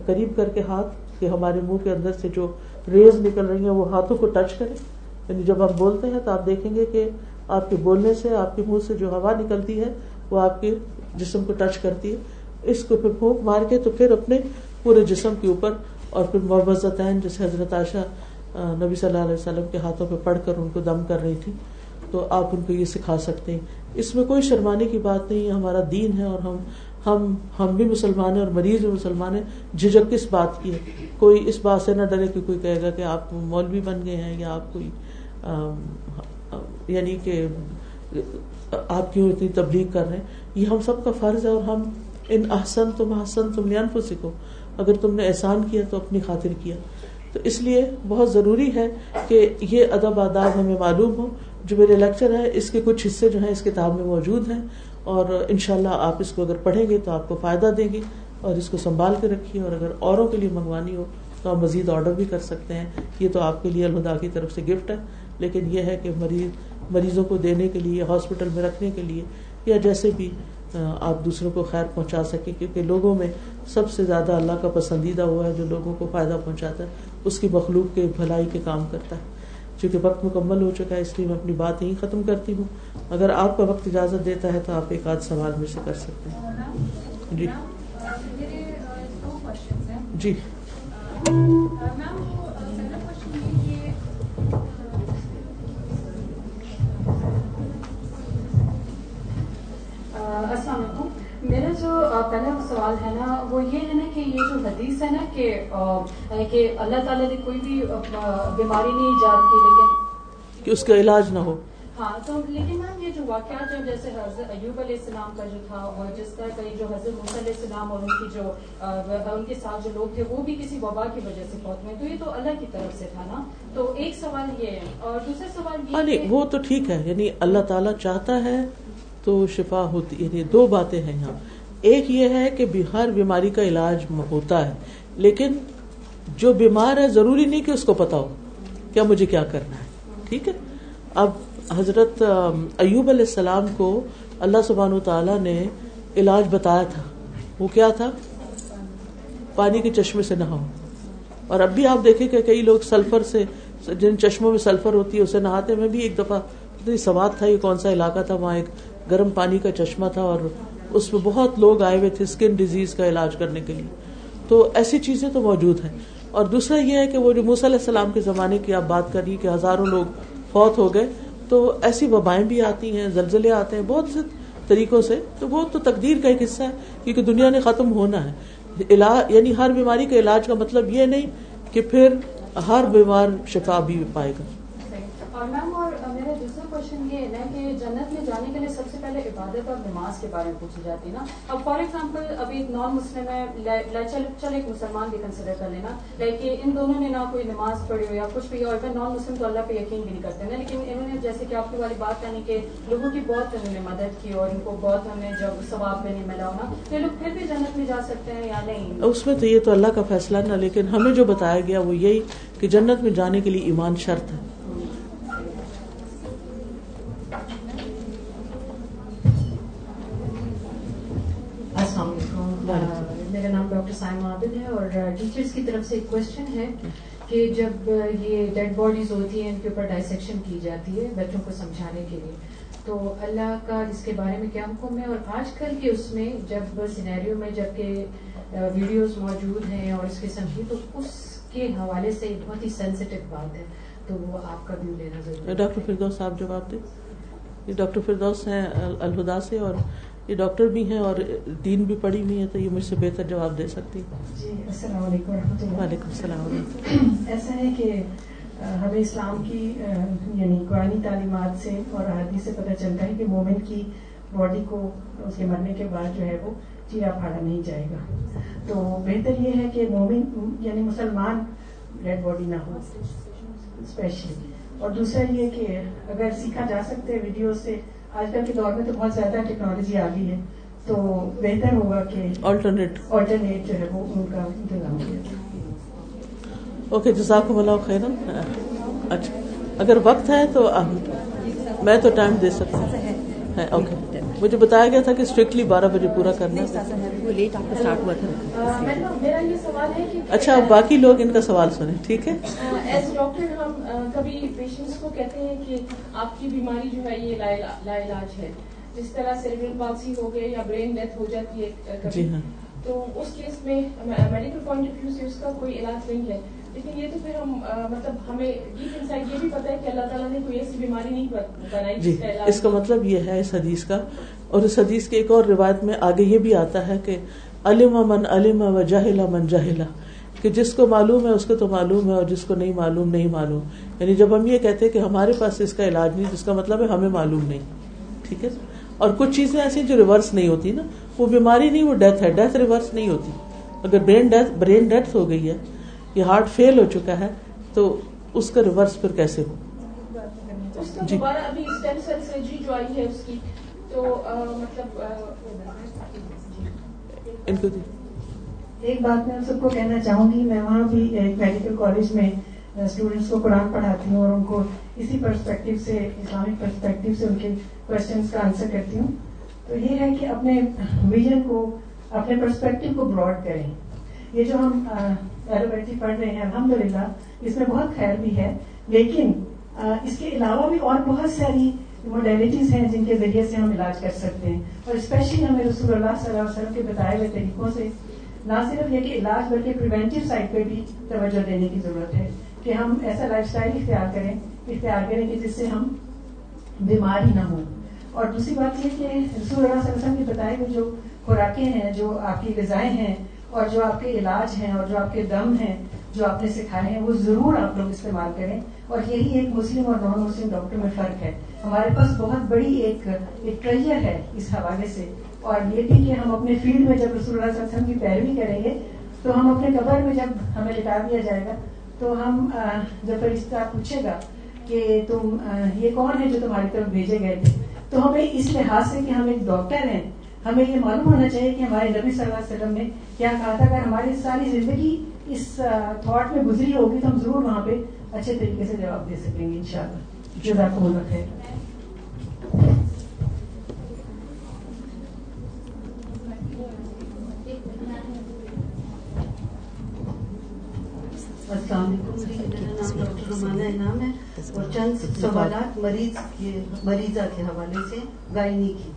قریب کر کے ہاتھ، کہ ہمارے منہ کے اندر سے جو ریز نکل رہی ہیں، وہ ہاتھوں کو ٹچ کریں۔ یعنی جب آپ بولتے ہیں تو آپ دیکھیں گے کہ آپ کے بولنے سے، آپ کے منہ سے جو ہوا نکلتی ہے، وہ آپ کے جسم کو ٹچ کرتی ہے۔ اس کو پھر پھونک مار کے تو پھر اپنے پورے جسم کے اوپر اور پھر محبت جیسے حضرت عائشہ نبی صلی اللہ علیہ وسلم کے ہاتھوں پہ پڑھ کر ان کو دم کر رہی تھی، تو آپ ان کو یہ سکھا سکتے ہیں۔ اس میں کوئی شرمانے کی بات نہیں، ہمارا دین ہے اور ہم ہم ہم بھی مسلمان ہیں اور مریض بھی مسلمان ہیں جھجک کس بات کی ہے۔ کوئی اس بات سے نہ ڈرے کہ کوئی کہے گا کہ آپ مولوی بن گئے ہیں یا آپ کوئی یعنی کہ آپ کیوں اتنی تبلیغ کر رہے ہیں؟ یہ ہم سب کا فرض ہے اور ہم ان احسن تم احسن تم لین کو سیکھو اگر تم نے احسان کیا تو اپنی خاطر کیا۔ تو اس لیے بہت ضروری ہے کہ یہ ادب آداب ہمیں معلوم ہو۔ جو میرے لیکچر ہے اس کے کچھ حصے جو ہیں، اس کتاب میں موجود ہیں۔ اور ان شاء اللہ آپ اس کو اگر پڑھیں گے تو آپ کو فائدہ دیں گے۔ اور اس کو سنبھال کے رکھیے۔ اور اگر اوروں کے لیے منگوانی ہو تو آپ مزید آرڈر بھی کر سکتے ہیں۔ یہ تو آپ کے لیے الہدا کی طرف سے گفٹ ہے۔ لیکن یہ ہے کہ مریض مریضوں کو دینے کے لیے ہاسپٹل میں رکھنے کے لیے یا جیسے بھی آپ دوسروں کو خیر پہنچا سکیں کیونکہ لوگوں میں سب سے زیادہ اللہ کا پسندیدہ ہوا ہے جو لوگوں کو فائدہ پہنچاتا ہے اس کی مخلوق کے بھلائی کے کام کرتا ہے۔ چونکہ وقت مکمل ہو چکا ہے اس لیے میں اپنی بات یہیں ختم کرتی ہوں۔ اگر آپ کا وقت اجازت دیتا ہے تو آپ ایک آدھ سوال مجھ سے کر سکتے ہیں۔ جی۔ جی۔ السلام علیکم۔ میرا جو پہلا سوال ہے نا وہ یہ ہے نا کہ یہ جو حدیث ہے نا کہ کہ اللہ تعالیٰ نے کوئی بھی بیماری نہیں ایجاد کی لیکن کہ اس کا علاج نہ ہو۔ ہاں تو لیکن میم یہ جو واقعات جو جیسے حضرت ایوب علیہ السلام کا جو تھا اور جس طرح کئی جو حضرت مصع علیہ السلام اور ان کی جو ان کے ساتھ جو لوگ تھے وہ بھی کسی وبا کی وجہ سے فوت ہوئے تو یہ تو اللہ کی طرف سے تھا نا۔ تو ایک سوال یہ ہے اور دوسرا سوال یہ ہاں وہ تو ٹھیک ہے یعنی اللہ تعالیٰ چاہتا ہے تو شفا ہوتی یعنی دو باتیں ہیں یہاں۔ ایک یہ ہے کہ ہر بیماری کا علاج ہوتا ہے، لیکن جو بیمار ہے، ضروری نہیں کہ اس کو پتا ہو کیا مجھے کیا کرنا ہے۔ ٹھیک ہے؟ اب حضرت ایوب علیہ السلام کو اللہ سبحان تعالیٰ نے علاج بتایا تھا۔ وہ کیا تھا؟ پانی کے چشمے سے نہاؤ۔ اور اب بھی آپ دیکھیں کہ کئی لوگ سلفر سے جن چشموں میں سلفر ہوتی ہے، اسے نہاتے میں بھی ایک دفعہ سواد تھا، یہ کون سا علاقہ تھا؟ وہاں ایک گرم پانی کا چشمہ تھا اور اس میں بہت لوگ آئے ہوئے تھے اسکن ڈیزیز کا علاج کرنے کے لیے۔ تو ایسی چیزیں تو موجود ہیں۔ اور دوسرا یہ ہے کہ وہ جو علیہ السلام کے زمانے کی آپ بات کری کہ ہزاروں لوگ فوت ہو گئے، تو ایسی وبائیں بھی آتی ہیں، زلزلے آتے ہیں بہت سے طریقوں سے۔ تو وہ تو تقدیر کا ایک حصہ ہے، کیونکہ دنیا نے ختم ہونا ہے۔ علاج یعنی ہر بیماری کے علاج کا مطلب یہ نہیں کہ پھر ہر بیمار شفا بھی پائے گا۔ اور میم اور میرا دوسرا کوشچن یہ ہے کہ جنت میں جانے کے لیے سب سے پہلے عبادت اور نماز کے بارے میں پوچھی جاتی ہے نا۔ اب فار ایگزامپل ابھی نان مسلم ہے چل ایک مسلمان بھی کنسیڈر کر لینا لائک ان دونوں نے نہ کوئی نماز پڑھی ہو یا کچھ بھی اور نان مسلم تو اللہ پہ یقین بھی نہیں کرتے نا۔ لیکن انہوں نے جیسے کہ آپ کی والی بات کرنی کہ لوگوں کی بہت انہوں نے مدد کی اور ان کو بہت ہمیں جب ثواب میں نہیں ملا ہونا یہ لوگ پھر بھی جنت میں جا سکتے ہیں یا نہیں؟ اس میں تو یہ تو اللہ کا فیصلہ نا، لیکن ہمیں جو بتایا گیا وہ یہی کہ جنت میں جانے کے لیے ایمان شرط ہے۔ میرا نام ڈاکٹر سائم عابد ہے اور ٹیچرس کی طرف سے ایک کوشچن ہے کہ جب یہ ڈیڈ باڈیز ہوتی ہیں ان کے اوپر ڈائسیکشن کی جاتی ہے بچوں کو سمجھانے کے لیے۔ تو اللہ کا اس کے بارے میں کیا حکم ہے؟ اور آج کل کے اس میں جب سینیریو میں جبکہ ویڈیوز موجود ہیں اور اس قسم کی تو اس کے حوالے سے بہت ہی سینسیٹیو بات ہے۔ تو وہ آپ کا ویو لینا ضروری ڈاکٹر فردوس صاحب جواب دیں۔ ڈاکٹر فردوس ہیں الہدا سے اور یہ ڈاکٹر بھی ہیں اور دین بھی پڑھی ہوئی ہیں تو یہ مجھ سے بہتر جواب دے سکتی جی السلام علیکم اللہ۔ وعلیکم السلام۔ ایسا ہے کہ ہمیں اسلام کی یعنی قرآن تعلیمات سے اور حادی سے پتہ چلتا ہے کہ مومن کی باڈی کو اس کے مرنے کے بعد جو ہے وہ چیرا پھاڑا نہیں جائے گا۔ تو بہتر یہ ہے کہ مومن یعنی مسلمان ڈیڈ باڈی نہ ہو اسپیشلی اور دوسرا یہ کہ اگر سیکھا جا سکتے ویڈیو سے آج کل کے دور میں تو بہت زیادہ ٹیکنالوجی آ گئی ہے تو بہتر ہوگا کہ آلٹرنیٹ آلٹرنیٹ جو ہے وہ ان کا انتظام کیا اوکے جزاک اللہ خیر اچھا اگر وقت ہے تو میں تو ٹائم دے سکتا ہوں۔ اوکے مجھے بتایا گیا تھا کہ اسٹرکٹلی بارہ بجے پورا کرنا۔ اچھا باقی لوگ ان کا سوال سنیں ٹھیک ہے؟ کبھی پیشنٹس کو کہتے ہیں کہ آپ کی بیماری جو ہے یہ لا علاج ہے۔ جس طرح سیریبرل پالسی ہو گئے یا برین ڈیتھ ہو جاتی ہے جی ہاں۔ تو اس کیس میں میڈیکل پوائنٹ آف ویو سے اس کا کوئی علاج نہیں ہے۔ لیکن یہ تو پھر ہم مطلب ہمیں ڈیپ انسائڈ یہ بھی پتا ہے کہ اللہ تعالیٰ نے کوئی ایسی بیماری نہیں بنائی جی اس کا مطلب یہ ہے اس حدیث کا۔ اور اس حدیث کی ایک اور روایت میں آگے یہ بھی آتا ہے کہ علم من علم و جاہلا من جاہلا کہ جس کو معلوم ہے اس کو تو معلوم ہے اور جس کو نہیں معلوم نہیں معلوم۔ یعنی جب ہم یہ کہتے ہیں کہ ہمارے پاس اس کا علاج نہیں جس کا مطلب ہے ہمیں معلوم نہیں ٹھیک ہے؟ اور کچھ چیزیں ایسی جو ریورس نہیں ہوتی نا وہ بیماری نہیں وہ ڈیتھ ہے۔ ڈیتھ ریورس نہیں ہوتی۔ اگر برین ڈیتھ برین ڈیتھ ہو گئی ہے یہ ہارٹ فیل ہو چکا ہے تو اس کا ریورس پھر کیسے ہو؟ جی۔ مطلب، ایک بات میں سب کو کہنا چاہوں گی میں وہاں بھی ایک میڈیکل کالج میں اسٹوڈینٹس کو قرآن پڑھاتی ہوں اور ان کو اسی پرسپیکٹو سے اسلامک پرسپیکٹو سے ان کے کوشچنس کا آنسر کرتی ہوں۔ تو یہ ہے کہ اپنے ویژن کو، اپنے پرسپیکٹو کو براڈ کریں۔ یہ جو ہم ایلوپیتھی جی پڑھ رہے ہیں الحمد للہ اس میں بہت خیر بھی ہے۔ لیکن اس کے علاوہ بھی اور بہت ساری موڈیلٹیز ہیں جن کے ذریعے سے ہم علاج کر سکتے ہیں۔ اور اسپیشلی ہمیں رسول اللہ صلی اللہ علیہ وسلم کے بتائے ہوئے طریقوں سے، نہ صرف یہ کہ علاج بلکہ پریونٹیو سائڈ پہ بھی توجہ دینے کی ضرورت ہے۔ کہ ہم ایسا لائف اسٹائل اختیار کریں اختیار کریں کہ جس سے ہم بیمار ہی نہ ہوں۔ اور دوسری بات یہ کہ رسول اللہ صلی اللہ علیہ وسلم کے بتائے ہوئے جو خوراکیں ہیں، جو آپ کی غذائیں ہیں اور جو آپ کے علاج ہیں اور جو آپ کے دم ہیں، جو آپ نے سکھائے ہیں، وہ ضرور آپ لوگ استعمال کریں۔ اور یہی ایک مسلم اور نان مسلم ڈاکٹر میں فرق ہے۔ ہمارے پاس بہت بڑی ایک ایک ٹریجر ہے اس حوالے سے۔ اور یہ بھی کہ ہم اپنے فیلڈ میں جب رسول اللہ صلی اللہ علیہ وسلم کی پیروی کریں گے، تو ہم اپنے قبر میں جب ہمیں لٹا دیا جائے گا تو ہم جب فرشتہ پوچھے گا کہ تم یہ کون ہے جو تمہاری طرف بھیجے گئے تھے؟ تو ہمیں اس لحاظ سے کہ ہم ایک ڈاکٹر ہیں، ہمیں یہ معلوم ہونا چاہیے کہ ہمارے نبی صلی اللہ علیہ وسلم نے کیا کہا تھا۔ اگر ہماری ساری زندگی اس تھاٹ میں گزری ہوگی تو ہم ضرور وہاں پہ اچھے طریقے سے جواب دے سکیں گے ان شاء اللہ ہے السلام علیکم میرا نام ڈاکٹر رومانہ انعام ہے اور چند سوالات مریض کے مریضہ کے حوالے سے گائنی کی۔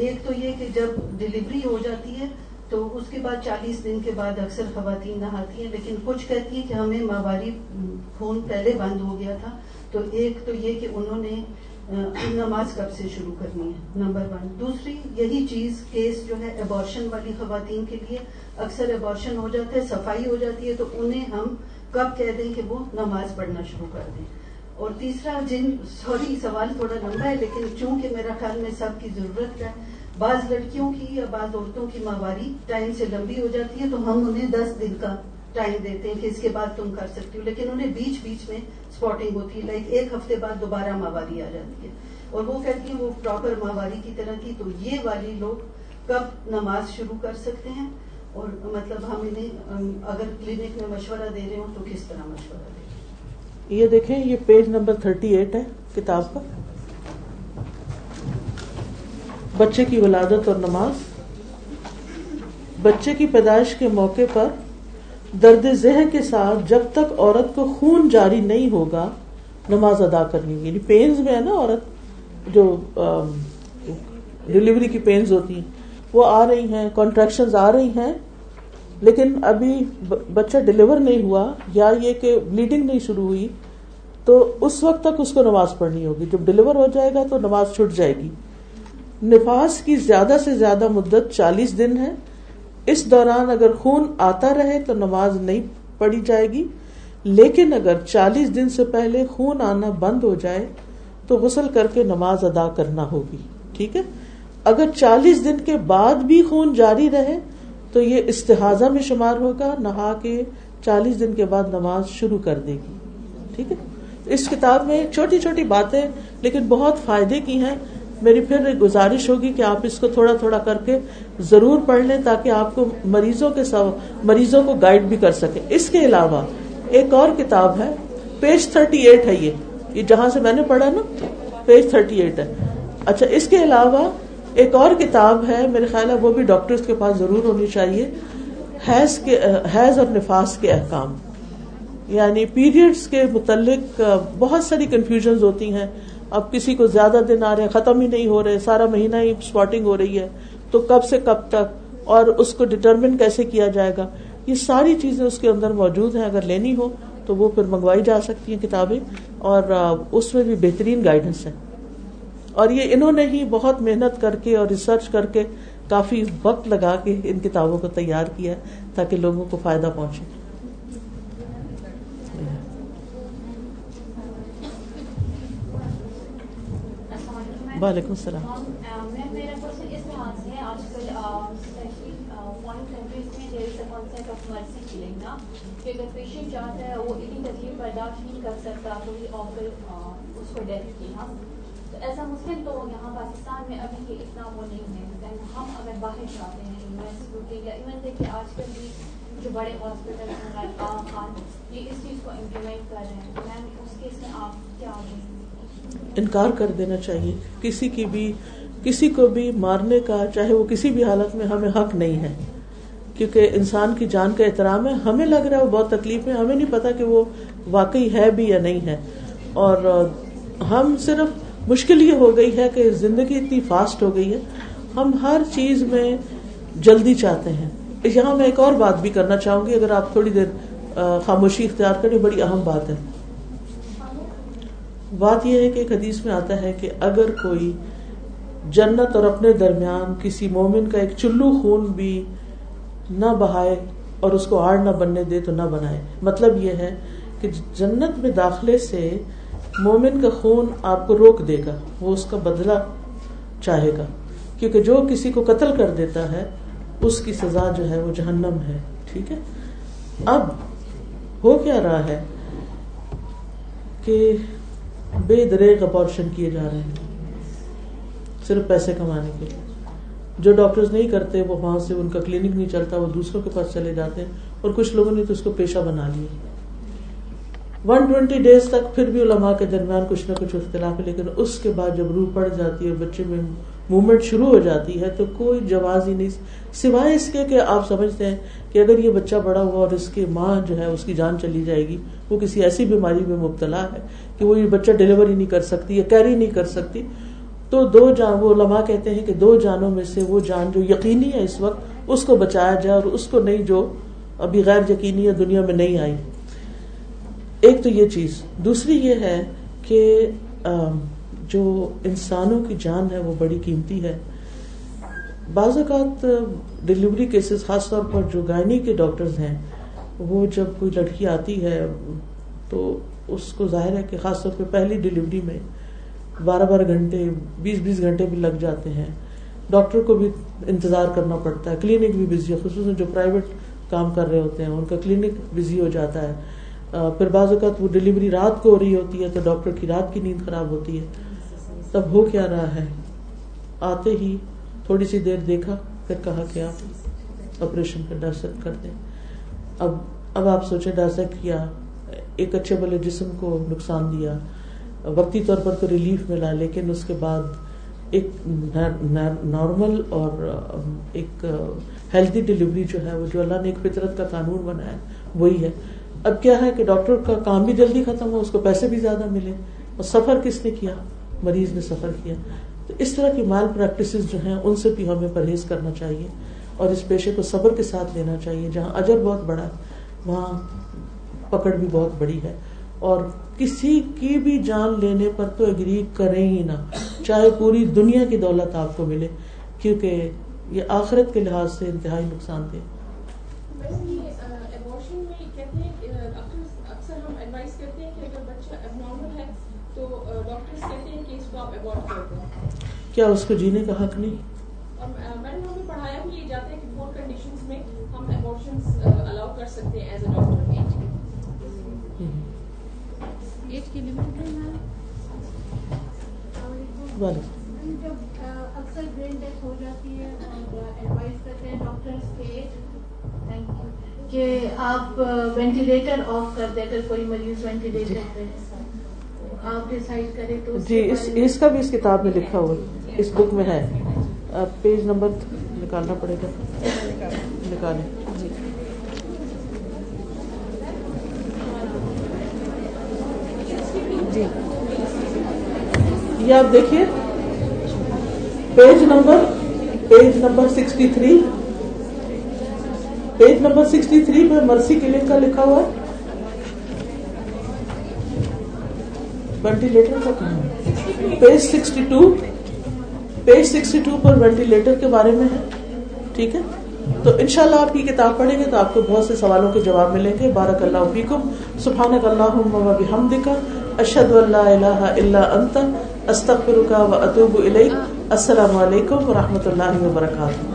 ایک تو یہ کہ جب ڈلیوری ہو جاتی ہے تو اس کے بعد چالیس دن کے بعد اکثر خواتین نہاتی ہیں لیکن کچھ کہتی ہیں کہ ہمیں ماہواری خون پہلے بند ہو گیا تھا۔ تو ایک تو یہ کہ انہوں نے نماز کب سے شروع کرنی ہے نمبر ون۔ دوسری یہی چیز کیس جو ہے ایبارشن والی خواتین کے لیے اکثر ایبارشن ہو جاتا ہے صفائی ہو جاتی ہے تو انہیں ہم کب کہہ دیں کہ وہ نماز پڑھنا شروع کر دیں۔ اور تیسرا، جن، سوری، سوال تھوڑا لمبا ہے، لیکن چونکہ میرا خیال میں سب کی ضرورت ہے، بعض لڑکیوں کی یا بعض عورتوں کی ماہواری ٹائم سے لمبی ہو جاتی ہے، تو ہم انہیں دس دن کا ٹائم دیتے ہیں کہ اس کے بعد تم کر سکتی ہو، لیکن انہیں بیچ بیچ میں اسپاٹنگ ہوتی ہے لائک ایک ہفتے بعد دوبارہ ماہواری آ جاتی ہے۔ اور وہ کہتی ہیں وہ پراپر ماہواری کی طرح کی، تو یہ والی لوگ کب نماز شروع کر سکتے ہیں؟ اور مطلب ہم انہیں اگر کلینک میں مشورہ دے رہے ہوں تو کس طرح مشورہ دیں یہ دیکھیں، یہ پیج نمبر تھرٹی ایٹ ہے کتاب کا۔ بچے کی ولادت اور نماز۔ بچے کی پیدائش کے موقع پر درد ذہن کے ساتھ جب تک عورت کو خون جاری نہیں ہوگا، نماز ادا کرنی یعنی پینز میں ہے نا عورت، جو ڈلیوری کی پینز ہوتی ہیں۔ وہ آ رہی ہیں کانٹریکشن آ رہی ہیں، لیکن ابھی بچہ ڈلیور نہیں ہوا، یا یہ کہ بلیڈنگ نہیں شروع ہوئی، تو اس وقت تک اس کو نماز پڑھنی ہوگی۔ جب ڈلیور ہو جائے گا تو نماز چھٹ جائے گی۔ نفاس کی زیادہ سے زیادہ مدت چالیس دن ہے۔ اس دوران اگر خون آتا رہے تو نماز نہیں پڑھی جائے گی۔ لیکن اگر چالیس دن سے پہلے خون آنا بند ہو جائے تو غسل کر کے نماز ادا کرنا ہوگی۔ ٹھیک ہے؟ اگر چالیس دن کے بعد بھی خون جاری رہے تو یہ استحاظہ میں شمار ہوگا، نہا کے چالیس دن کے بعد نماز شروع کر دے گی۔ ٹھیک ہے؟ اس کتاب میں چھوٹی چھوٹی باتیں، لیکن بہت فائدے کی ہیں۔ میری پھر گزارش ہوگی کہ آپ اس کو تھوڑا تھوڑا کر کے ضرور پڑھ لیں تاکہ آپ کو مریضوں کے مریضوں کو گائیڈ بھی کر سکیں۔ اس کے علاوہ ایک اور کتاب ہے پیج تھرٹی ایٹ ہے یہ۔ یہ جہاں سے میں نے پڑھا نا پیج تھرٹی ایٹ ہے۔ اچھا اس کے علاوہ ایک اور کتاب ہے، میرے خیال ہے وہ بھی ڈاکٹر کے پاس ضرور ہونی چاہیے، حیض کے، حیض اور نفاس کے احکام۔ یعنی پیریڈس کے متعلق بہت ساری کنفیوژن ہوتی ہیں۔ اب کسی کو زیادہ دن آ رہے ہیں ختم ہی نہیں ہو رہے، سارا مہینہ ہی اسپاٹنگ ہو رہی ہے، تو کب سے کب تک؟ اور اس کو ڈٹرمن کیسے کیا جائے گا؟ یہ ساری چیزیں اس کے اندر موجود ہیں۔ اگر لینی ہو تو وہ پھر منگوائی جا سکتی ہیں کتابیں، اور اس میں بھی بہترین گائیڈنس ہے۔ اور یہ انہوں نے ہی بہت محنت کر کے اور ریسرچ کر کے کافی وقت لگا کے ان کتابوں کو تیار کیا تاکہ لوگوں کو فائدہ پہنچے۔ وعلیکم السلام۔ میرا پیشنٹ چاہتا ہے وہ اتنی تکلیف برداشت نہیں کر سکتا تو ہی آفر اس کو ڈیتھ کی ہاں۔ تو ایسا مسلم تو یہاں پاکستان میں ابھی کہ اتنا وہ نہیں ہے۔ ہم اگر باہر جاتے ہیں یونیورسٹی کے یا ایون دیکھیے آج کل بھی جو بڑے ہاسپٹل ہیں خان، یہ اس چیز کو امپلیمنٹ کر رہے ہیں۔ میم اس کیس میں آپ کیا آگے انکار کر دینا چاہیے۔ کسی کی بھی، کسی کو بھی مارنے کا، چاہے وہ کسی بھی حالت میں ہمیں حق نہیں ہے۔ کیونکہ انسان کی جان کا احترام ہے۔ ہمیں لگ رہا ہے وہ بہت تکلیف ہے ہمیں نہیں پتا کہ وہ واقعی ہے بھی یا نہیں ہے۔ اور ہم صرف مشکل یہ ہو گئی ہے کہ زندگی اتنی فاسٹ ہو گئی ہے۔ ہم ہر چیز میں جلدی چاہتے ہیں۔ یہاں میں ایک اور بات بھی کرنا چاہوں گی، اگر آپ تھوڑی دیر خاموشی اختیار کریں، بڑی اہم بات ہے۔ بات یہ ہے کہ ایک حدیث میں آتا ہے کہ اگر کوئی جنت اور اپنے درمیان کسی مومن کا ایک چلو خون بھی نہ بہائے اور اس کو آڑ نہ بننے دے تو نہ بنائے۔ مطلب یہ ہے کہ جنت میں داخلے سے مومن کا خون آپ کو روک دے گا، وہ اس کا بدلہ چاہے گا۔ کیونکہ جو کسی کو قتل کر دیتا ہے، اس کی سزا جو ہے وہ جہنم ہے، ٹھیک ہے؟ اب ہو کیا رہا ہے کہ بے دریک اپارشن کیے جا رہے ہیں، صرف پیسے کمانے کے لیے۔ جو ڈاکٹر نہیں کرتے، وہ وہاں سے ان کا کلینک نہیں چلتا، وہ دوسروں کے پاس چلے جاتے ہیں اور کچھ لوگوں نے تو اس کو پیشہ بنا لیا۔ ون ٹوینٹی ڈیز تک پھر بھی علماء کے درمیان کچھ نہ کچھ اختلاف ہے، لیکن اس کے بعد جب روح پڑ جاتی ہے بچے میں موومنٹ شروع ہو جاتی ہے، تو کوئی جواز ہی نہیں۔ سوائے اس کے کہ آپ سمجھتے ہیں کہ اگر یہ بچہ بڑا ہوا اور اس کی ماں جو ہے، اس کی جان چلی جائے گی، وہ کسی ایسی بیماری میں مبتلا ہے کہ وہ یہ بچہ ڈلیوری نہیں کر سکتی یا کیری نہیں کر سکتی۔ تو دو جان، وہ لمحہ کہتے ہیں کہ دو جانوں میں سے وہ جان جو یقینی ہے اس وقت، اس کو بچایا جائے اور اس کو نہیں جو ابھی غیر یقینی ہے دنیا میں نہیں آئی۔ ایک تو یہ چیز، دوسری یہ ہے کہ جو انسانوں کی جان ہے وہ بڑی قیمتی ہے۔ بعض اوقات ڈلیوری کیسز خاص طور پر جو گائنی کے ڈاکٹرز ہیں، وہ جب کوئی لڑکی آتی ہے تو اس کو ظاہر ہے کہ خاص طور پہ پہلی ڈلیوری میں بارہ بارہ گھنٹے، بیس بیس گھنٹے بھی لگ جاتے ہیں۔ ڈاکٹر کو بھی انتظار کرنا پڑتا ہے۔ کلینک بھی بزی ہے، خصوصاً جو پرائیویٹ کام کر رہے ہوتے ہیں، ان کا کلینک بزی ہو جاتا ہے۔ پھر بعض اوقات وہ ڈلیوری رات کو ہو رہی ہوتی ہے تو ڈاکٹر کی رات کی نیند خراب ہوتی ہے۔ تب ہو کیا رہا ہے؟ آتے ہی تھوڑی سی دیر دیکھا، پھر کہا کہ آپ آپریشن کا ڈائسیکٹ کر دیں اب اب آپ سوچے ڈائسیکٹ کیا ایک اچھے بلے جسم کو نقصان دیا۔ وقتی طور پر تو ریلیف ملا، لیکن اس کے بعد ایک نارمل اور ایک ہیلتھی ڈلیوری جو ہے، وہ جو اللہ نے ایک فطرت کا قانون بنایا، وہی ہے۔ اب کیا ہے کہ ڈاکٹر کا کام بھی جلدی ختم ہو اس کو پیسے بھی زیادہ ملے۔ اور سفر کس نے کیا؟ مریض نے سفر کیا۔ تو اس طرح کی مال پریکٹس جو ہیں، ان سے بھی ہمیں پرہیز کرنا چاہیے۔ اور اس پیشے کو صبر کے ساتھ لینا چاہیے، جہاں اجر بہت بڑا ہے، وہاں پکڑ بھی بہت بڑی ہے۔ اور کسی کی بھی جان لینے پر تو اگری کریں ہی نہ۔ چاہے پوری دنیا کی دولت آپ کو ملے، کیونکہ یہ آخرت کے لحاظ سے انتہائی نقصان دہ کیا اس کو جینے کا حق نہیں؟ اکثر برین ڈیتھ ہو جاتی ہے ایڈوائز کرتے ہیں ڈاکٹر کہ آپ وینٹیلیٹر آف کر دیں اگر کوئی مریض وینٹیلیٹر پہ آپ کریں تو جی اس کا بھی اس کتاب میں لکھا ہوا اس بک میں ہے۔ پیج نمبر نکالنا پڑے گا۔ نکالیں۔ جی۔, جی۔ یہ آپ دیکھیے۔ Page number page number sixty three. Page number sixty three پہ مرسی کلینک کا لکھا ہوا ہے۔ وینٹیلیٹر کا کہاں page sixty two. Page sixty two پر وینٹیلیٹر کے بارے میں ہے، ٹھیک ہے؟ تو انشاءاللہ آپ کی کتاب پڑھیں گے تو آپ کو بہت سے سوالوں کے جواب ملیں گے۔ بارک اللہ فیکم۔ سبحانک اللہم و بحمدک اشہد اللہ الہ الا انت۔ استغفرک و اتوب الیک۔ السلام علیکم و رحمۃ اللہ وبرکاتہ۔